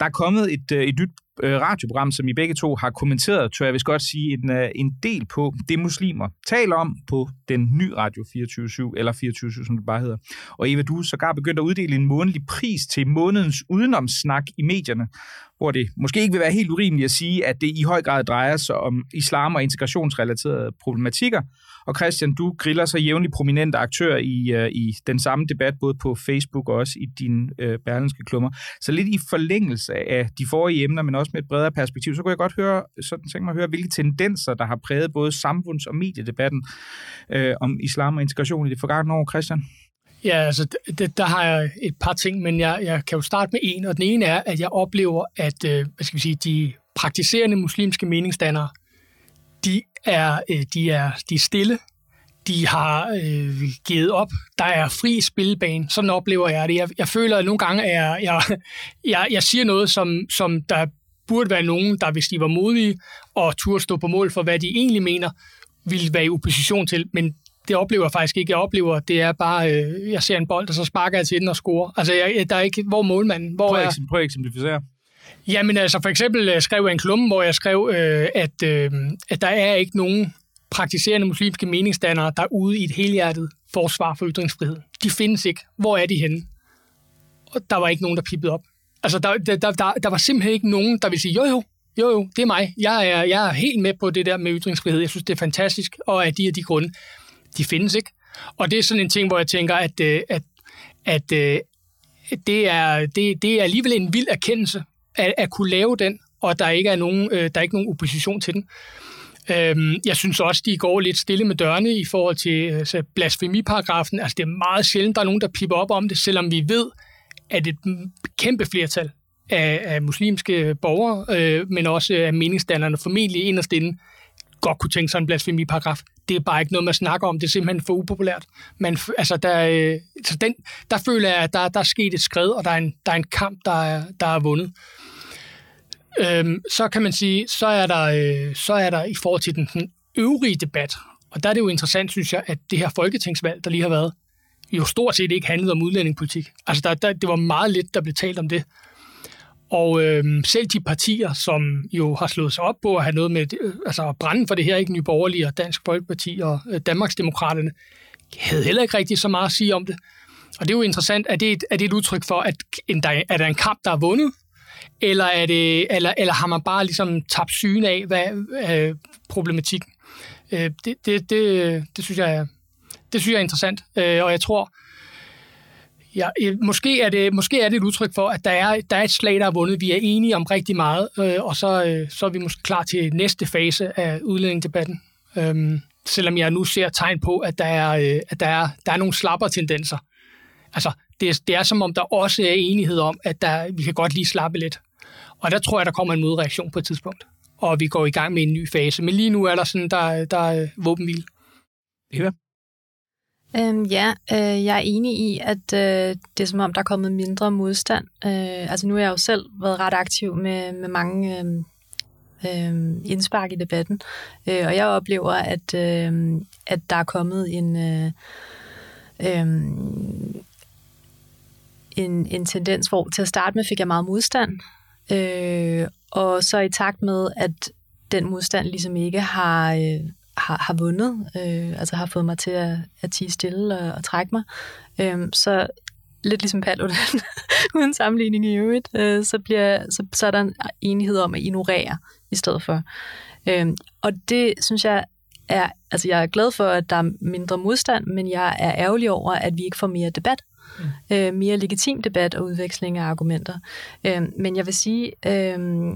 Der er kommet et, øh, et nyt øh, radioprogram, som I begge to har kommenteret, tror jeg vist godt sige, en, øh, en del på det muslimer taler om på den nye Radio 24 eller 24 som det bare hedder. Og Eva, du er sågar begyndt at uddele en månedlig pris til månedens udenomssnak i medierne, hvor det måske ikke vil være helt urimeligt at sige, at det i høj grad drejer sig om islam og integrationsrelaterede problematikker, og Christian, du griller så jævnligt prominente aktører i, øh, i den samme debat, både på Facebook og også i dine øh, berlinske klummer. Så lidt i forlængelse af de forrige emner, men også med et bredere perspektiv, så kunne jeg godt høre, sådan tænke mig at høre, hvilke tendenser, der har præget både samfunds- og mediedebatten øh, om islam og integration i det forgangne år, Christian. Ja, altså, det, der har jeg et par ting, men jeg, jeg kan jo starte med en, og den ene er, at jeg oplever, at øh, hvad skal vi sige, de praktiserende muslimske meningsdannere, de er, øh, de er, de er stille, de har øh, givet op. Der er fri spilbane. Sådan oplever jeg det. Jeg, jeg føler, at nogle gange er jeg, (laughs) jeg, jeg siger noget, som, som der burde være nogen, der hvis de var modige og turde stå på mål for, hvad de egentlig mener, ville være i opposition til. Men det oplever jeg faktisk ikke. Jeg oplever, det er bare, øh, jeg ser en bold, og så sparker jeg til den og scorer. Altså, jeg, der er ikke, hvor målmanden... Hvor prøv, er, prøv at eksemplificere. Jamen altså for eksempel øh, skrev jeg en klumme, hvor jeg skrev, øh, at, øh, at der er ikke nogen praktiserende muslimske meningsdannere, der er ude i et helhjertet forsvar for ytringsfrihed. De findes ikke. Hvor er de henne? Og der var ikke nogen, der pippede op. Altså der, der, der, der var simpelthen ikke nogen, der vil sige, jo jo, jo jo, det er mig. Jeg er, jeg er helt med på det der med ytringsfrihed. Jeg synes, det er fantastisk, og af de og de grunde, de findes ikke. Og det er sådan en ting, hvor jeg tænker, at, øh, at, at, at det, er, det, det er alligevel en vild erkendelse, at, at kunne lave den, og der ikke er nogen, øh, der er ikke nogen opposition til den. Øhm, jeg synes også, de går lidt stille med dørene i forhold til altså, blasfemiparagrafen. Altså, det er meget sjældent, der er nogen, der pipper op om det, selvom vi ved, at et kæmpe flertal af, af muslimske borgere, øh, men også af meningsdannerne formentlig inderst inde, godt kunne tænke sig en blasfemiparagraf. Det er bare ikke noget, man snakker om. Det er simpelthen for upopulært. Men altså, der, øh, så den, der føler jeg, at der, der er sket et skred, og der er en, der er en kamp, der er, der er vundet. Øhm, så kan man sige, så er, der, øh, så er der i forhold til den, den øvrige debat, og der er det jo interessant, synes jeg, at det her folketingsvalg, der lige har været, jo stort set ikke handlede om udlændingepolitik. Altså, der, der, det var meget lidt, der blev talt om det. Og øh, selv de partier, som jo har slået sig op på at have noget med, øh, altså at brænde for det her, ikke Nye Borgerlige og Dansk Folkeparti og øh, Danmarksdemokraterne, havde heller ikke rigtig så meget at sige om det. Og det er jo interessant, at det, er det et udtryk for, at en, der, er der en kamp, der er vundet, eller, er det, eller, eller har man bare ligesom tabt syne af hvad øh, problematikken? Øh, det, det, det, det, synes jeg, det synes jeg er interessant, øh, og jeg tror, Ja, øh, måske, er det, måske er det et udtryk for, at der er, der er et slag, der er vundet. Vi er enige om rigtig meget, øh, og så, øh, så er vi måske klar til næste fase af udlændingdebatten. Øhm, selvom jeg nu ser tegn på, at der er, øh, at der er, der er nogle slapper tendenser. Altså, det er, det er som om, der også er enighed om, at der, vi kan godt lige slappe lidt. Og der tror jeg, der kommer en modreaktion på et tidspunkt. Og vi går i gang med en ny fase. Men lige nu er der sådan, der, der er våbenhvil. Ja. Øhm, ja, øh, jeg er enig i, at øh, det er som om, der er kommet mindre modstand. Øh, altså nu har jeg jo selv været ret aktiv med, med mange øh, øh, indspark i debatten. Øh, og jeg oplever, at, øh, at der er kommet en, øh, øh, en, en tendens, hvor til at starte med fik jeg meget modstand. Øh, og så i takt med, at den modstand ligesom ikke har... Øh, har, har vundet, øh, altså har fået mig til at, at tige stille og, og trække mig, øh, så lidt ligesom Paludan, (laughs) uden sammenligning i øvrigt, øh, så, bliver, så, så er der en enighed om at ignorere i stedet for. Øh, og det synes jeg er, altså jeg er glad for, at der er mindre modstand, men jeg er ærgerlig over, at vi ikke får mere debat. Mm. Øh, mere legitim debat og udveksling af argumenter. Øh, men jeg vil sige, øh,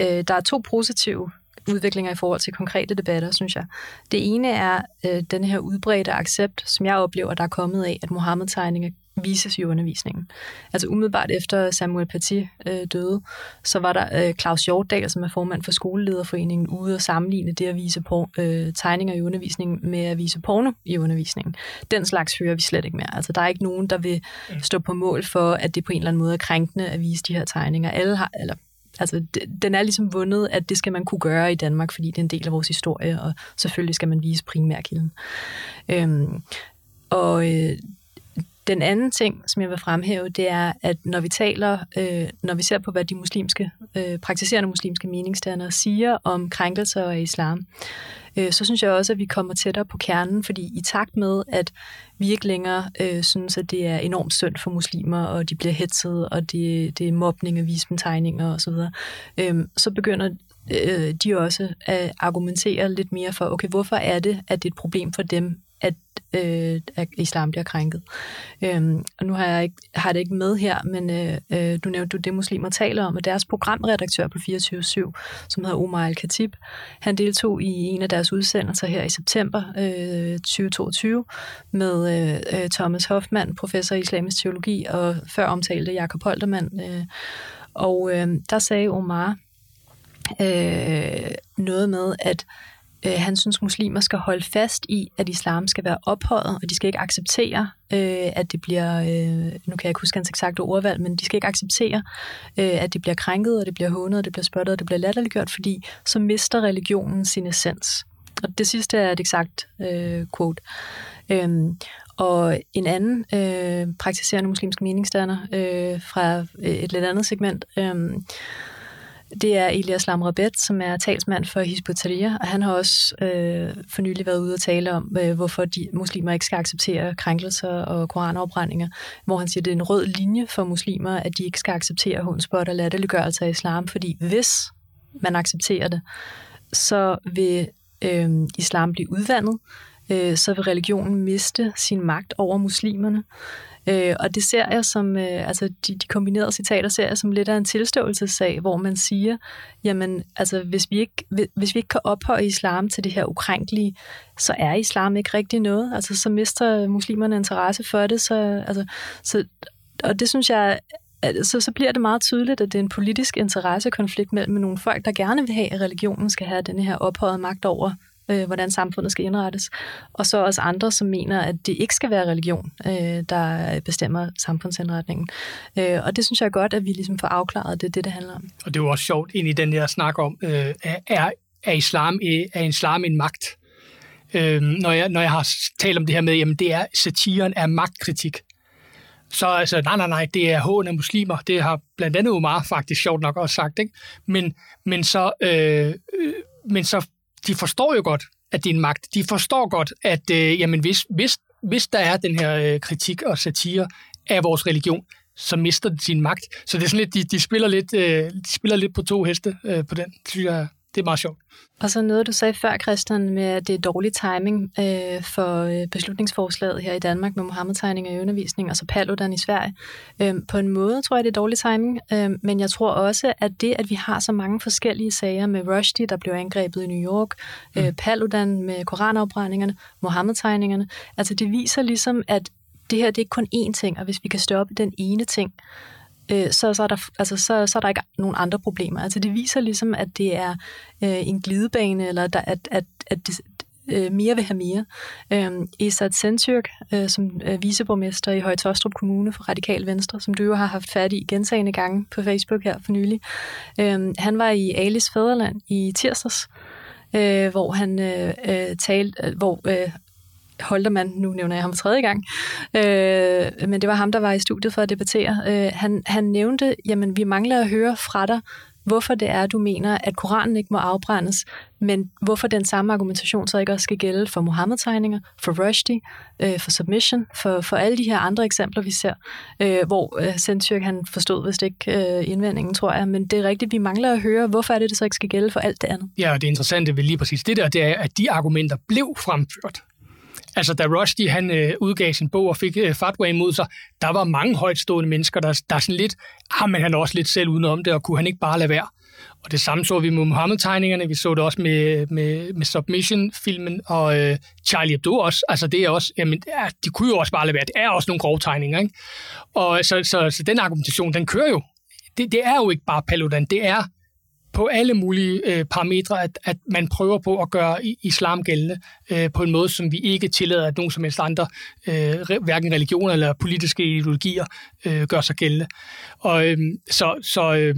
øh, der er to positive udviklinger i forhold til konkrete debatter, synes jeg. Det ene er øh, den her udbredte accept, som jeg oplever, der er kommet af, at Mohammed-tegninger vises i undervisningen. Altså umiddelbart efter Samuel Paty øh, døde, så var der øh, Claus Hjortdal, som er formand for skolelederforeningen, ude og sammenligne det at vise por- øh, tegninger i undervisningen med at vise porno i undervisningen. Den slags hører vi slet ikke mere. Altså der er ikke nogen, der vil stå på mål for, at det på en eller anden måde er krænkende at vise de her tegninger. Alle har, eller altså, den er ligesom vundet, at det skal man kunne gøre i Danmark, fordi det er en del af vores historie, og selvfølgelig skal man vise primærkilden. Øhm, og øh, den anden ting, som jeg vil fremhæve, det er, at når vi taler, øh, når vi ser på, hvad de muslimske, øh, praktiserende muslimske meningsdannere siger om krænkelser af islam, øh, så synes jeg også, at vi kommer tættere på kernen, fordi i takt med, at vi ikke længere øh, synes, at det er enormt synd for muslimer, og de bliver hetset, og det, det er mobning og visbentegninger osv., øh, så begynder øh, de også at argumentere lidt mere for, okay, hvorfor er det, at det er et problem for dem, øh, at islam bliver krænket. Øhm, og nu har jeg ikke, har det ikke med her, men øh, øh du nævnte du det, muslimer taler om, og deres programredaktør på 24 som hedder Omar Al-Khatib, han deltog i en af deres udsendelser her i september øh, 2022 med øh, øh, Thomas Hoffmann, professor i islamisk teologi, og før omtalte Jakob Holtermann. Øh, og øh, der sagde Omar øh, noget med, at Øh, Øh, han synes, muslimer skal holde fast i, at islam skal være ophøjet, og de skal ikke acceptere, øh, at det bliver, øh, nu kan jeg ikke huske hans eksakte ordvalg, men de skal ikke acceptere, øh, at det bliver krænket, og det bliver hånet, og det bliver spottet, og det bliver latterliggjort, fordi så mister religionen sin essens. Og det sidste er et eksakt øh, quote. Øhm, og en anden øh, praktiserende muslimsk meningsdanner øh, fra øh, et lidt andet segment, øh, det er Elias Lamrabet, som er talsmand for Hisbutaria, og han har også øh, for nylig været ude og tale om, øh, hvorfor de muslimer ikke skal acceptere krænkelser og koranafbrændinger, hvor han siger, at det er en rød linje for muslimer, at de ikke skal acceptere hundspot og latterliggørelse af islam, fordi hvis man accepterer det, så vil øh, islam blive udvandet, øh, så vil religionen miste sin magt over muslimerne. Øh, og det ser jeg som, øh, altså de, de kombinerede citater ser jeg som lidt af en tilståelsessag, hvor man siger, jamen altså hvis vi ikke, hvis vi ikke kan ophøje islam til det her ukrænkelige, så er islam ikke rigtig noget. Altså så mister muslimerne interesse for det, så, altså, så og det synes jeg så, så bliver det meget tydeligt, at det er en politisk interessekonflikt mellem nogle folk, der gerne vil have, at religionen skal have den her ophøjede magt over øh, hvordan samfundet skal indrettes. Og så også andre, som mener, at det ikke skal være religion, øh, der bestemmer samfundsindretningen. Øh, og det synes jeg er godt, at vi ligesom får afklaret, det er det, det handler om. Og det er jo også sjovt ind i den her snak om, øh, er, er, islam, øh, er islam en magt? Øh, når, jeg, når jeg har talt om det her med, jamen det er, satiren er magtkritik. Så altså, nej, nej, nej, det er hån af muslimer. Det har blandt andet Omar faktisk sjovt nok også sagt. Ikke? Men, men, så, øh, øh men så de forstår jo godt, at det er en magt. De forstår godt, at øh, jamen, hvis, hvis, hvis der er den her øh, kritik og satire af vores religion, så mister den sin magt. Så det er sådan lidt, de, de, spiller, lidt, øh, de spiller lidt på to heste øh, på den. Synes jeg det er meget sjovt. Og så noget, du sagde før, Christian, med at det er dårlig timing øh, for øh, beslutningsforslaget her i Danmark med Mohammed-tegninger i undervisning, og så Paludan i Sverige. Øh, på en måde tror jeg, det er dårlig timing, øh, men jeg tror også, at det, at vi har så mange forskellige sager med Rushdie, der blev angrebet i New York, øh, mm. Paludan med koranafbrændingerne, Mohammed-tegningerne, altså det viser ligesom, at det her det er ikke kun én ting, og hvis vi kan stoppe den ene ting, øh, så, så, er der, altså, så, så er der ikke nogen andre problemer. Altså det viser ligesom, at det er øh, en glidebane, eller der, at, at, at det, øh, mere vil have mere. Øh, Esat Sensyrk, øh, som er viceborgmester i Højtostrup Kommune for Radikal Venstre, som du jo har haft fat i gentagende gange på Facebook her for nylig. Øh, han var i Alice Fæderland i tirsdags, øh, hvor han øh, øh talte, øh, hvor øh, Holdermann, nu nævner jeg ham tredje gang, øh, men det var ham, der var i studiet for at debattere. Øh, han, han nævnte, jamen vi mangler at høre fra dig, hvorfor det er, du mener, at Koranen ikke må afbrændes, men hvorfor den samme argumentation så ikke også skal gælde for Mohammed-tegninger, for Rushdie, øh, for Submission, for, for alle de her andre eksempler, vi ser, øh, hvor øh, Sendtyrk han forstod vist ikke øh, indvendingen, tror jeg, men det er rigtigt, vi mangler at høre, hvorfor er det, det så ikke skal gælde for alt det andet? Ja, og det interessante ved lige præcis det der, det er, at de argumenter blev fremført. Altså, da Rushdie han øh, udgav sin bog og fik øh, fatwa imod sig, der var mange højtstående mennesker, der, der sådan lidt, ah, men han også lidt selv udenom det, og kunne han ikke bare lade være. Og det samme så vi med Mohammed-tegningerne, vi så det også med, med, med Submission-filmen, og øh, Charlie Hebdo også. Altså det er også, jamen, ja, de kunne jo også bare lade være. Det er også nogle grove tegninger, ikke? Og så, så, så den argumentation, den kører jo. Det, det er jo ikke bare Paludan, det er på alle mulige øh, parametre, at, at man prøver på at gøre islam gældende øh, på en måde, som vi ikke tillader, at nogen som helst andre, øh, hverken religioner eller politiske ideologier, øh, gør sig gældende. Og øh, så, så øh,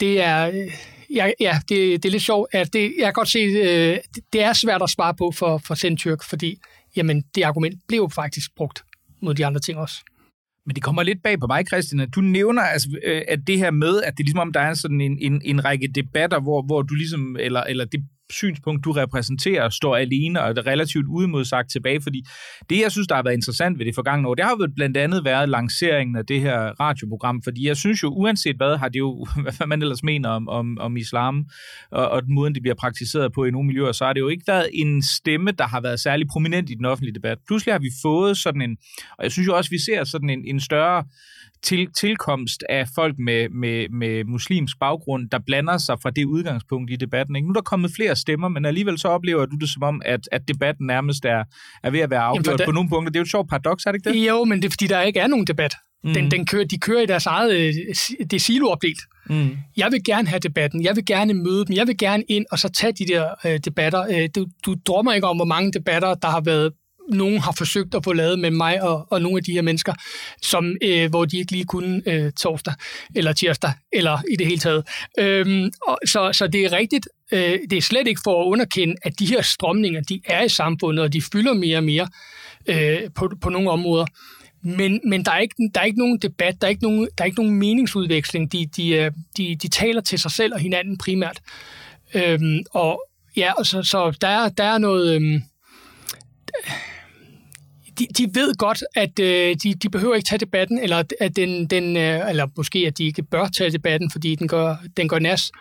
det er... Øh, ja, ja det, det er lidt sjovt. At det, jeg kan godt se, øh, det er svært at svare på for, for Sendtyrk, fordi jamen, det argument blev faktisk brugt mod de andre ting også. Men det kommer lidt bag på mig, Christian, at du nævner, altså, øh, at det her med, at det er ligesom om, der er sådan en, en, en række debatter, hvor, hvor du ligesom, eller, eller det synspunkt, du repræsenterer, står alene og er relativt uimodsagt tilbage, fordi det, jeg synes, der har været interessant ved det forgangne år, det har jo blandt andet været lanceringen af det her radioprogram, fordi jeg synes jo, uanset hvad, har det jo, (laughs) hvad man ellers mener om, om, om islam, og, og den måde, det bliver praktiseret på i nogle miljøer, så har det jo ikke været en stemme, der har været særlig prominent i den offentlige debat. Pludselig har vi fået sådan en, og jeg synes jo også, vi ser sådan en, en større til, tilkomst af folk med, med, med muslimsk baggrund, der blander sig fra det udgangspunkt i debatten. Ikke? Nu er der kommet flere stemmer, men alligevel så oplever du det som om, at, at debatten nærmest er, er ved at være afgjort på nogle punkter. Det er jo et sjovt paradoks, er det ikke det? Jo, men det er fordi, der ikke er nogen debat. Mm. Den, den kører, de kører i deres eget, øh, det er siloopdelt. Mm. Jeg vil gerne have debatten, jeg vil gerne møde dem, jeg vil gerne ind og så tage de der øh, debatter. Øh, du, du drømmer ikke om, hvor mange debatter, der har været nogen har forsøgt at få lavet med mig og, og nogle af de her mennesker, som, øh, hvor de ikke lige kunne øh, torsdag eller tirsdag, eller i det hele taget. Øhm, og, så, så det er rigtigt. Øh, det er slet ikke for at underkende, at de her strømninger, de er i samfundet, og de fylder mere og mere øh, på, på nogle områder. Men, men der, er ikke, der er ikke nogen debat, der er ikke nogen, der er ikke nogen meningsudveksling. De, de, øh, de, de taler til sig selv og hinanden primært. Øhm, og ja, så, så der, er, der er noget... Øhm, de, de ved godt, at øh, de, de behøver ikke tage debatten, eller at den, den øh, eller måske at de ikke bør tage debatten, fordi den går, den går nas.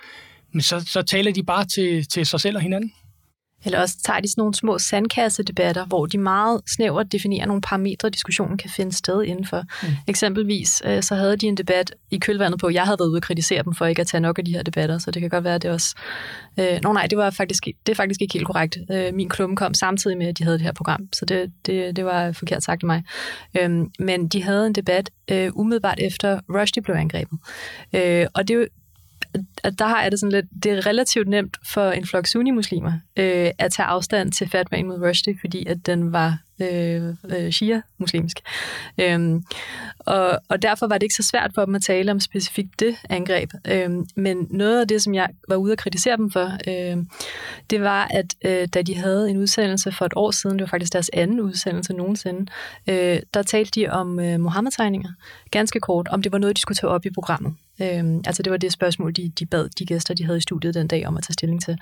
Men så, så taler de bare til, til sig selv og hinanden. Eller også tager de sådan nogle små sandkassedebatter, hvor de meget snævert definerer nogle parametre, diskussionen kan finde sted indenfor. Mm. Eksempelvis øh, så havde de en debat i kølvandet på, jeg havde været ude og kritisere dem for ikke at tage nok af de her debatter, så det kan godt være, at det også... Øh, nå nej, det, var faktisk, det er faktisk ikke helt korrekt. Øh, min klumme kom samtidig med, at de havde det her program, så det, det, det var forkert sagt af mig. Øh, men de havde en debat øh, umiddelbart efter Rushdie blev angrebet. Øh, og det, at der har jeg det sådan lidt, det er relativt nemt for en flok sunni-muslimer øh, at tage afstand til Fatma mod Rushdie, fordi at den var øh, øh, shia-muslimsk. Øhm, og, og derfor var det ikke så svært for dem at tale om specifikt det angreb. Øhm, men noget af det, som jeg var ude at kritisere dem for, øh, det var, at øh, da de havde en udsendelse for et år siden, det var faktisk deres anden udsendelse nogensinde, øh, der talte de om øh, Mohammed-tegninger, ganske kort, om det var noget, de skulle tage op i programmet. Øhm, altså det var det spørgsmål, de, de bad de gæster, de havde i studiet den dag, om at tage stilling til.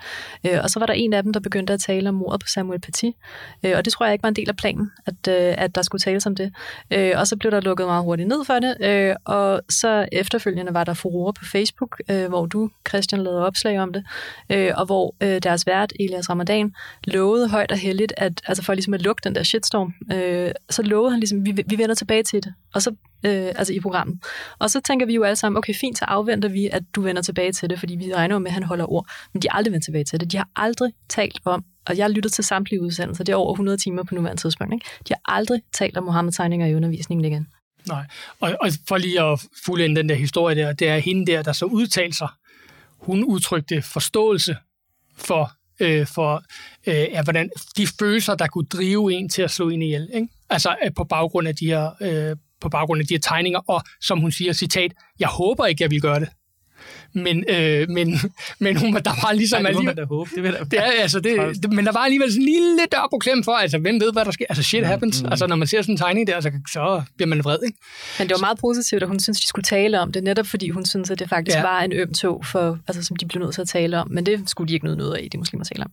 Øh, og så var der en af dem, der begyndte at tale om mordet på Samuel Paty, øh, og det tror jeg ikke var en del af planen, at, øh, at der skulle tales om det. Øh, og så blev der lukket meget hurtigt ned for det, øh, og så efterfølgende var der furore på Facebook, øh, hvor du, Christian, lavede opslag om det, øh, og hvor øh, deres vært, Elias Ramadan, lovede højt og heldigt, at altså for ligesom at lukke den der shitstorm, øh, så lovede han ligesom, vi, vi vender tilbage til det, og så øh, altså i programmet. Og så tænker vi jo alle sammen, okay, fint, så afventer vi, at du vender tilbage til det, fordi vi regner med, at han holder ord. Men de har aldrig vendt tilbage til det. De har aldrig talt om, og jeg har lyttet til samtlige udsendelser, det er over 100 timer på nuværende tidspunkt. Ikke? De har aldrig talt om Mohammed-tegninger i undervisningen igen. Nej, og, og for lige at fuldende den der historie der, det er hende der, der så udtalte sig. Hun udtrykte forståelse for øh, for øh, ja, hvordan de følelser, der kunne drive en til at slå en ihjel. Ikke? Altså øh, på baggrund af de her øh, på baggrund af de her tegninger, og som hun siger, citat, jeg håber ikke, jeg vil gøre det. Men, øh, men, (laughs) men hun, der var ligesom... Nej, det må alligevel, man da håbe. Det vil det er, altså, det, det, men der var alligevel sådan en lille dør på klem for, altså, hvem ved, hvad der sker? Altså, shit happens. Mm. Altså, når man ser sådan en tegning der, så, så bliver man vred, ikke? Men det var meget positivt, at hun synes, de skulle tale om det, netop fordi hun synes, at det faktisk Ja. var en øm tog, for, altså, som de blev nødt til at tale om. Men det skulle de ikke noget noget af, de muslimer taler om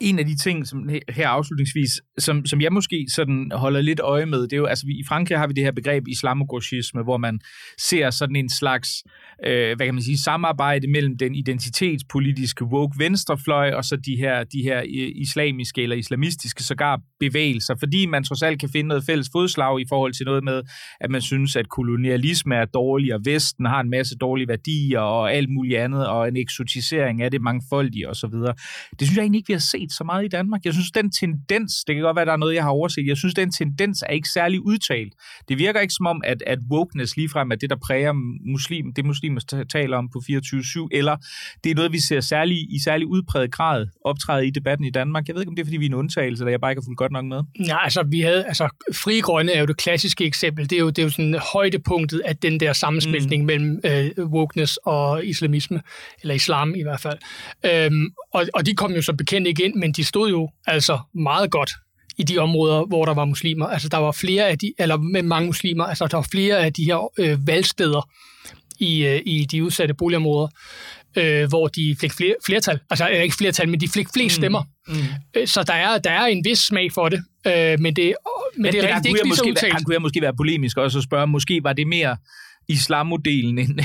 en af de ting, som her afslutningsvis, som, som jeg måske sådan holder lidt øje med, det er jo, altså vi, i Frankrig har vi det her begreb islamogauchisme, hvor man ser sådan en slags, øh, hvad kan man sige, samarbejde mellem den identitetspolitiske woke venstrefløj, og så de her, de her øh, islamiske eller islamistiske sågar bevægelser, fordi man trods alt kan finde noget fælles fodslag i forhold til noget med, at man synes, at kolonialisme er dårlig, og Vesten har en masse dårlige værdier, og alt muligt andet, og en eksotisering af det mangfoldige osv. Det synes jeg egentlig ikke, vi har set så meget i Danmark. Jeg synes, den tendens, det kan godt være, der er noget, jeg har overset, jeg synes, den tendens er ikke særlig udtalt. Det virker ikke som om, at, at wokeness ligefrem er det, der præger muslim, det muslimer ta- taler om på 24-7, eller det er noget, vi ser særlig, i særlig udpræget grad optræde i debatten i Danmark. Jeg ved ikke, om det er, fordi vi er en undtagelse, eller jeg bare ikke har fulgt godt nok med. Ja, altså, vi havde, altså, Fri Grønne er jo det klassiske eksempel. Det er jo, det er jo sådan højdepunktet af den der sammensmeltning mm. mellem øh, wokeness og islamisme, eller islam i hvert fald. Øhm, og, og de kom jo som bekendt ikke ind, men de stod jo altså meget godt i de områder, hvor der var muslimer. Altså, der var flere af de, eller med mange muslimer, altså, der var flere af de her øh, valgsteder i, øh, i de udsatte boligområder, øh, hvor de fik flere, flertal. Altså, øh, ikke flertal, men de fik flest stemmer. Mm. Øh, Så der er, der er en vis smag for det, øh, men det, men det er der rigtigt, ikke lige så udtalt. Han kunne jeg måske være polemisk også og spørge, måske var det mere islamodelen end, (laughs)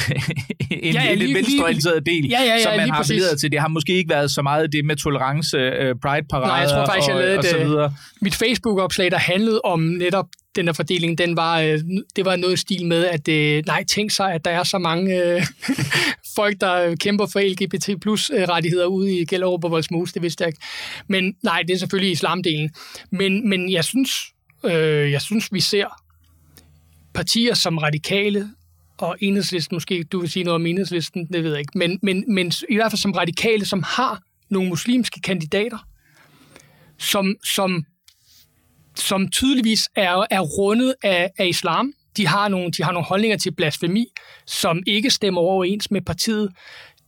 end, Ja, ja, lige- en venstreorienteret del, Ja, ja, ja, som man har appelleret til. Det har måske ikke været så meget det med tolerance, uh, pride-parader Nej, jeg tror faktisk, jeg og, lavede og så øh, videre. Mit Facebook-opslag, der handlede om netop den der fordeling, den var, øh, det var noget i stil med, at øh, nej, tænk sig, at der er så mange øh, (laughs) folk, der kæmper for LGBT plus øh, rettigheder ude i Gellerup og Voldsmose, det vidste jeg ikke. Men nej, det er selvfølgelig islamdelen. Men, men jeg synes, øh, jeg synes, vi ser partier som radikale og enhedslisten, måske du vil sige noget om enhedslisten, det ved jeg ikke, men, men, men i hvert fald som radikale, som har nogle muslimske kandidater, som, som, som tydeligvis er, er rundet af, af islam. De har, nogle, de har nogle holdninger til blasfemi, som ikke stemmer overens med partiet.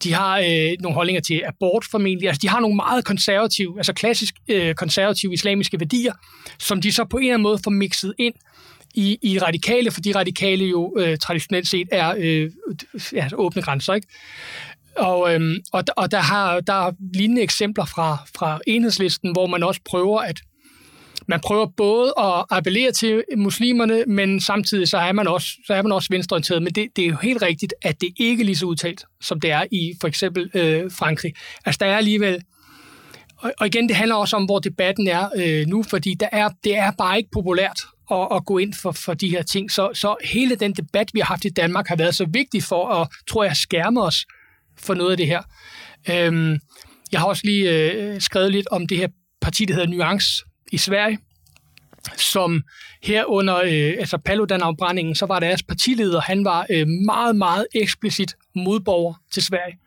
De har øh, nogle holdninger til abort formentlig. Altså, de har nogle meget konservative, altså klassisk øh, konservative islamiske værdier, som de så på en eller anden måde får mixet ind i, i radikale, fordi radikale jo øh, traditionelt set er øh, ja, åbne grænser, ikke? Og, øhm, og, og der, har, der er lignende eksempler fra, fra enhedslisten, hvor man også prøver at man prøver både at appellere til muslimerne, men samtidig så er man også, så er man også venstreorienteret. Men det, det er jo helt rigtigt, at det ikke er lige så udtalt, som det er i for eksempel øh, Frankrig. Altså der er alligevel, og, og igen, det handler også om, hvor debatten er øh, nu, fordi der er, det er bare ikke populært at, at gå ind for, for de her ting. Så, så hele den debat, vi har haft i Danmark, har været så vigtig for at, tror jeg, skærme os for noget af det her. Øhm, jeg har også lige øh, skrevet lidt om det her parti, der hedder Nuance i Sverige, som her under øh, altså Paludan-afbrændingen, så var deres partileder, han var øh, meget, meget eksplicit modborger til Sverige.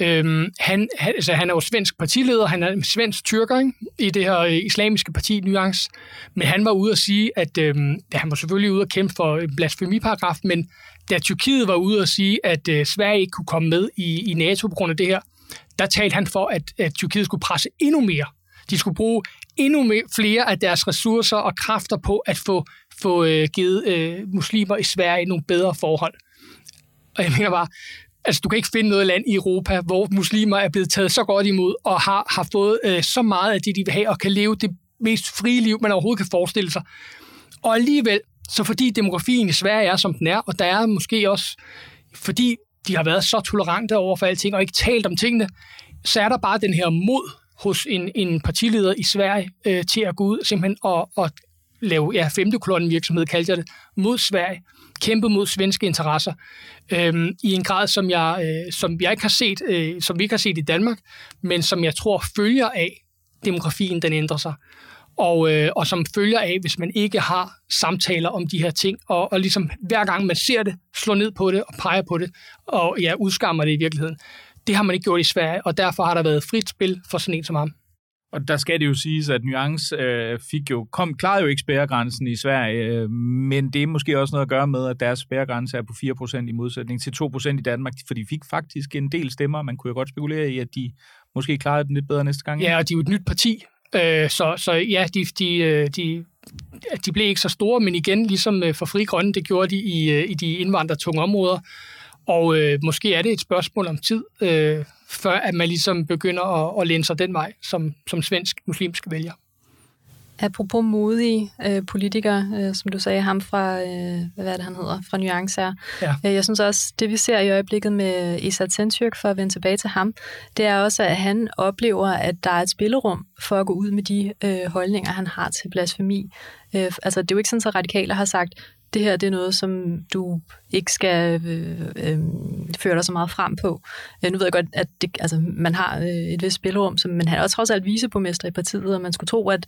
Øhm, han, han, altså, han er jo svensk partileder, han er en svensk tyrker ikke? i det her øh, islamiske parti Nuance, men han var ude at sige, at øhm, ja, han var selvfølgelig ude at kæmpe for øh, blasfemiparagraf, men da Tyrkiet var ude at sige, at øh, Sverige ikke kunne komme med i, i NATO på grund af det her, der talte han for, at, at Tyrkiet skulle presse endnu mere. De skulle bruge endnu mere, flere af deres ressourcer og kræfter på at få, få øh, givet øh, muslimer i Sverige nogle bedre forhold. Og jeg mener bare, altså du kan ikke finde noget land i Europa, hvor muslimer er blevet taget så godt imod og har, har fået øh, så meget af det, de vil have, og kan leve det mest frie liv, man overhovedet kan forestille sig. Og alligevel, så fordi demografien i Sverige er, som den er, og der er måske også, fordi de har været så tolerante over for alting og ikke talt om tingene, så er der bare den her mod hos en, en partileder i Sverige øh, til at gå ud simpelthen og, og lave ja, femte kolonnen virksomhed, kaldte jeg det, mod Sverige, kæmpe mod svenske interesser, øh, i en grad, som jeg, øh, som jeg ikke har set, øh, som vi ikke har set i Danmark, men som jeg tror følger af demografien, den ændrer sig. Og, øh, og som følger af, hvis man ikke har samtaler om de her ting, og, og ligesom hver gang man ser det, slår ned på det og peger på det, og ja, udskammer det i virkeligheden. Det har man ikke gjort i Sverige, og derfor har der været frit spil for sådan en som ham. Og der skal det jo siges, at Nuance øh, fik jo, kom, klarede jo ikke spærregrænsen i Sverige, øh, men det er måske også noget at gøre med, at deres spærregrænse er på 4% i modsætning til 2% i Danmark, for de fik faktisk en del stemmer. Man kunne jo godt spekulere i, at de måske klarede den lidt bedre næste gang. Ja, og de er jo et nyt parti, øh, så, så ja, de, de, øh, de, de blev ikke så store, men igen, ligesom øh, for Fri Grønne, det gjorde de i, øh, i de indvandrertunge områder, og øh, måske er det et spørgsmål om tid, øh, før at man ligesom begynder at, at læne sig den vej som, som svensk muslimsk vælger. Apropos modige øh, politikere, øh, som du sagde, ham fra, øh, hvad er det, han hedder, fra Nuance her. Ja. Øh, jeg synes også, det vi ser i øjeblikket med Isa Tentürk, for at vende tilbage til ham, det er også, at han oplever, at der er et spillerum for at gå ud med de øh, holdninger, han har til blasfemi. Øh, altså, det er jo ikke sådan, at radikale har sagt, det her det er noget, som du ikke skal øh, øh, føre dig så meget frem på. Øh, nu ved jeg godt, at det, altså, man har øh, et vist spillerum, som, men han er også trods alt viceborgmester i partiet, og man skulle tro, at,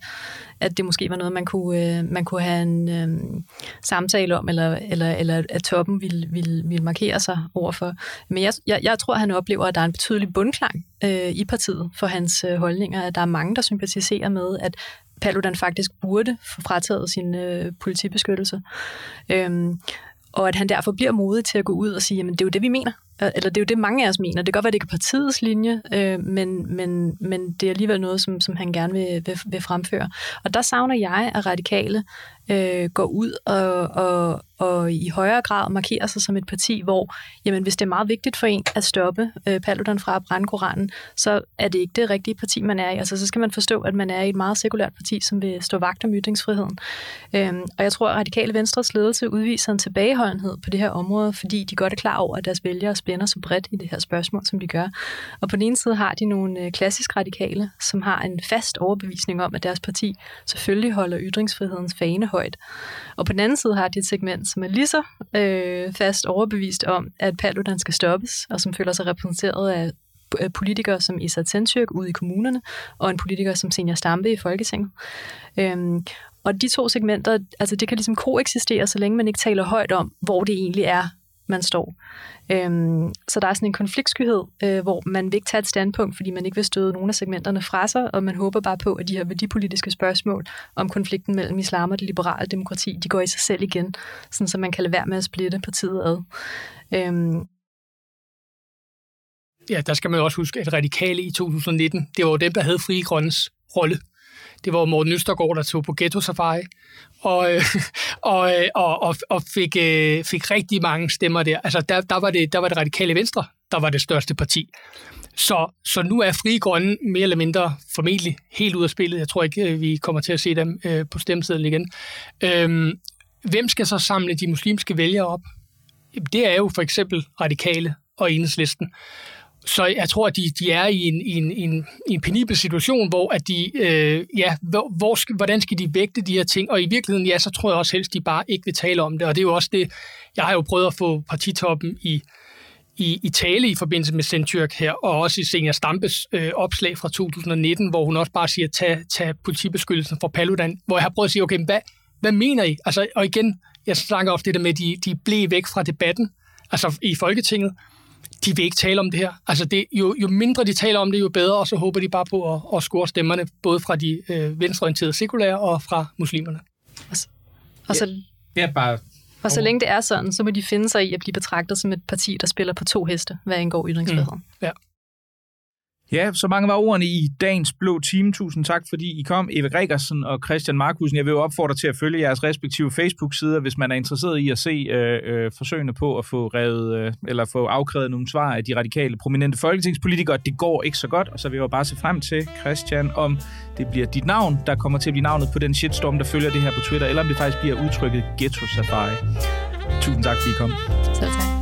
at det måske var noget, man kunne, øh, man kunne have en øh, samtale om, eller, eller, eller at toppen ville, ville, ville markere sig overfor. Men jeg, jeg, jeg tror, at han oplever, at der er en betydelig bundklang øh, i partiet for hans øh, holdninger, at der er mange, der sympatiserer med, at Paludan faktisk burde få frataget sin øh, politibeskyttelse. Øhm, og at han derfor bliver modig til at gå ud og sige, jamen det er jo det, vi mener. Øh, eller det er jo det, mange af os mener. Det kan godt være, det ikke er partiets linje, øh, men, men, men det er alligevel noget, som, som han gerne vil, vil, vil fremføre. Og der savner jeg, at radikale øh, går ud og, og, og i højere grad markerer sig som et parti, hvor jamen, hvis det er meget vigtigt for en at stoppe øh, Paludan fra at brænde Koranen, så er det ikke det rigtige parti, man er i. Altså, så skal man forstå, at man er i et meget sekulært parti, som vil stå vagt om ytringsfriheden. Øhm, og jeg tror, at Radikale Venstres ledelse udviser en tilbageholdenhed på det her område, fordi de godt er klar over, at deres vælgere spænder så bredt i det her spørgsmål, som de gør. Og på den ene side har de nogle øh, klassisk radikale, som har en fast overbevisning om, at deres parti selvfølgelig holder ytringsfrihedens fane højt. Og på den anden side har de et segment, som er lige så øh, fast overbevist om, at Paludan skal stoppes, og som føler sig repræsenteret af øh, politikere som Isa Tentürk ude i kommunerne, og en politiker som Senior Stampe i Folketinget. Øhm, og de to segmenter, altså det kan ligesom koexistere, så længe man ikke taler højt om, hvor det egentlig er, man står. Øhm, så der er sådan en konfliktskyhed, øh, hvor man vil ikke tage et standpunkt, fordi man ikke vil støde nogle af segmenterne fra sig, og man håber bare på, at de her værdipolitiske spørgsmål om konflikten mellem islam og det liberale demokrati, de går i sig selv igen, sådan så man kan lade være med at splitte partiet ad. Øhm, Ja, der skal man også huske, at radikale i 2019, det var jo dem, der havde Fri Grønnes rolle det var Morten Østergaard, der tog på Ghetto Safari, og, øh, (laughs) og, øh, og, og, og fik, øh, fik rigtig mange stemmer der. Altså, der, der, var det, der var det radikale venstre, der var det største parti. Så, så nu er Fri Grønne mere eller mindre formentlig helt ud af spillet. Jeg tror ikke, øh, vi kommer til at se dem øh, på stemmesedlen igen. Øhm, hvem skal så samle de muslimske vælgere op? Det er jo for eksempel radikale og enhedslisten. Så jeg tror, at de, de er i en, i, en, i, en, i en penibel situation, hvor at de, øh, ja, hvor, hvor hvordan skal de vægte de her ting? Og i virkeligheden, ja, så tror jeg også helst, de bare ikke vil tale om det. Og det er jo også det, jeg har jo prøvet at få partitoppen i, i, i tale i forbindelse med Sendtyrk her, og også i Senior Stampes øh, opslag fra 2019, hvor hun også bare siger, tag, tag politibeskyttelsen fra Paludan, hvor jeg har prøvet at sige, okay, hvad, hvad mener I? Altså, og igen, jeg snakker ofte det der med, at de, de blev væk fra debatten, altså i Folketinget, de vil ikke tale om det her. Altså det, jo, jo mindre de taler om det, jo bedre, og så håber de bare på at, at score stemmerne, både fra de øh, venstreorienterede sekulære og fra muslimerne. Og så, og så, ja, bare og så længe det er sådan, så må de finde sig i at blive betragtet som et parti, der spiller på to heste, hvad angår ytringsfriheden. Mm. Ja. Ja, så mange var ordene i dagens blå team. Tusind tak, fordi I kom. Eva Gregersen og Christian Markusen. Jeg vil jo opfordre til at følge jeres respektive Facebook-sider, hvis man er interesseret i at se øh, øh, forsøgene på at få revet, øh, eller få afkrævet nogle svar af de radikale prominente folketingspolitikere. Det går ikke så godt, og så vil jeg jo bare se frem til, Christian, om det bliver dit navn, der kommer til at blive navnet på den shitstorm, der følger det her på Twitter, eller om det faktisk bliver udtrykket Ghetto Safari. Tusind tak, fordi I kom. Selv tak.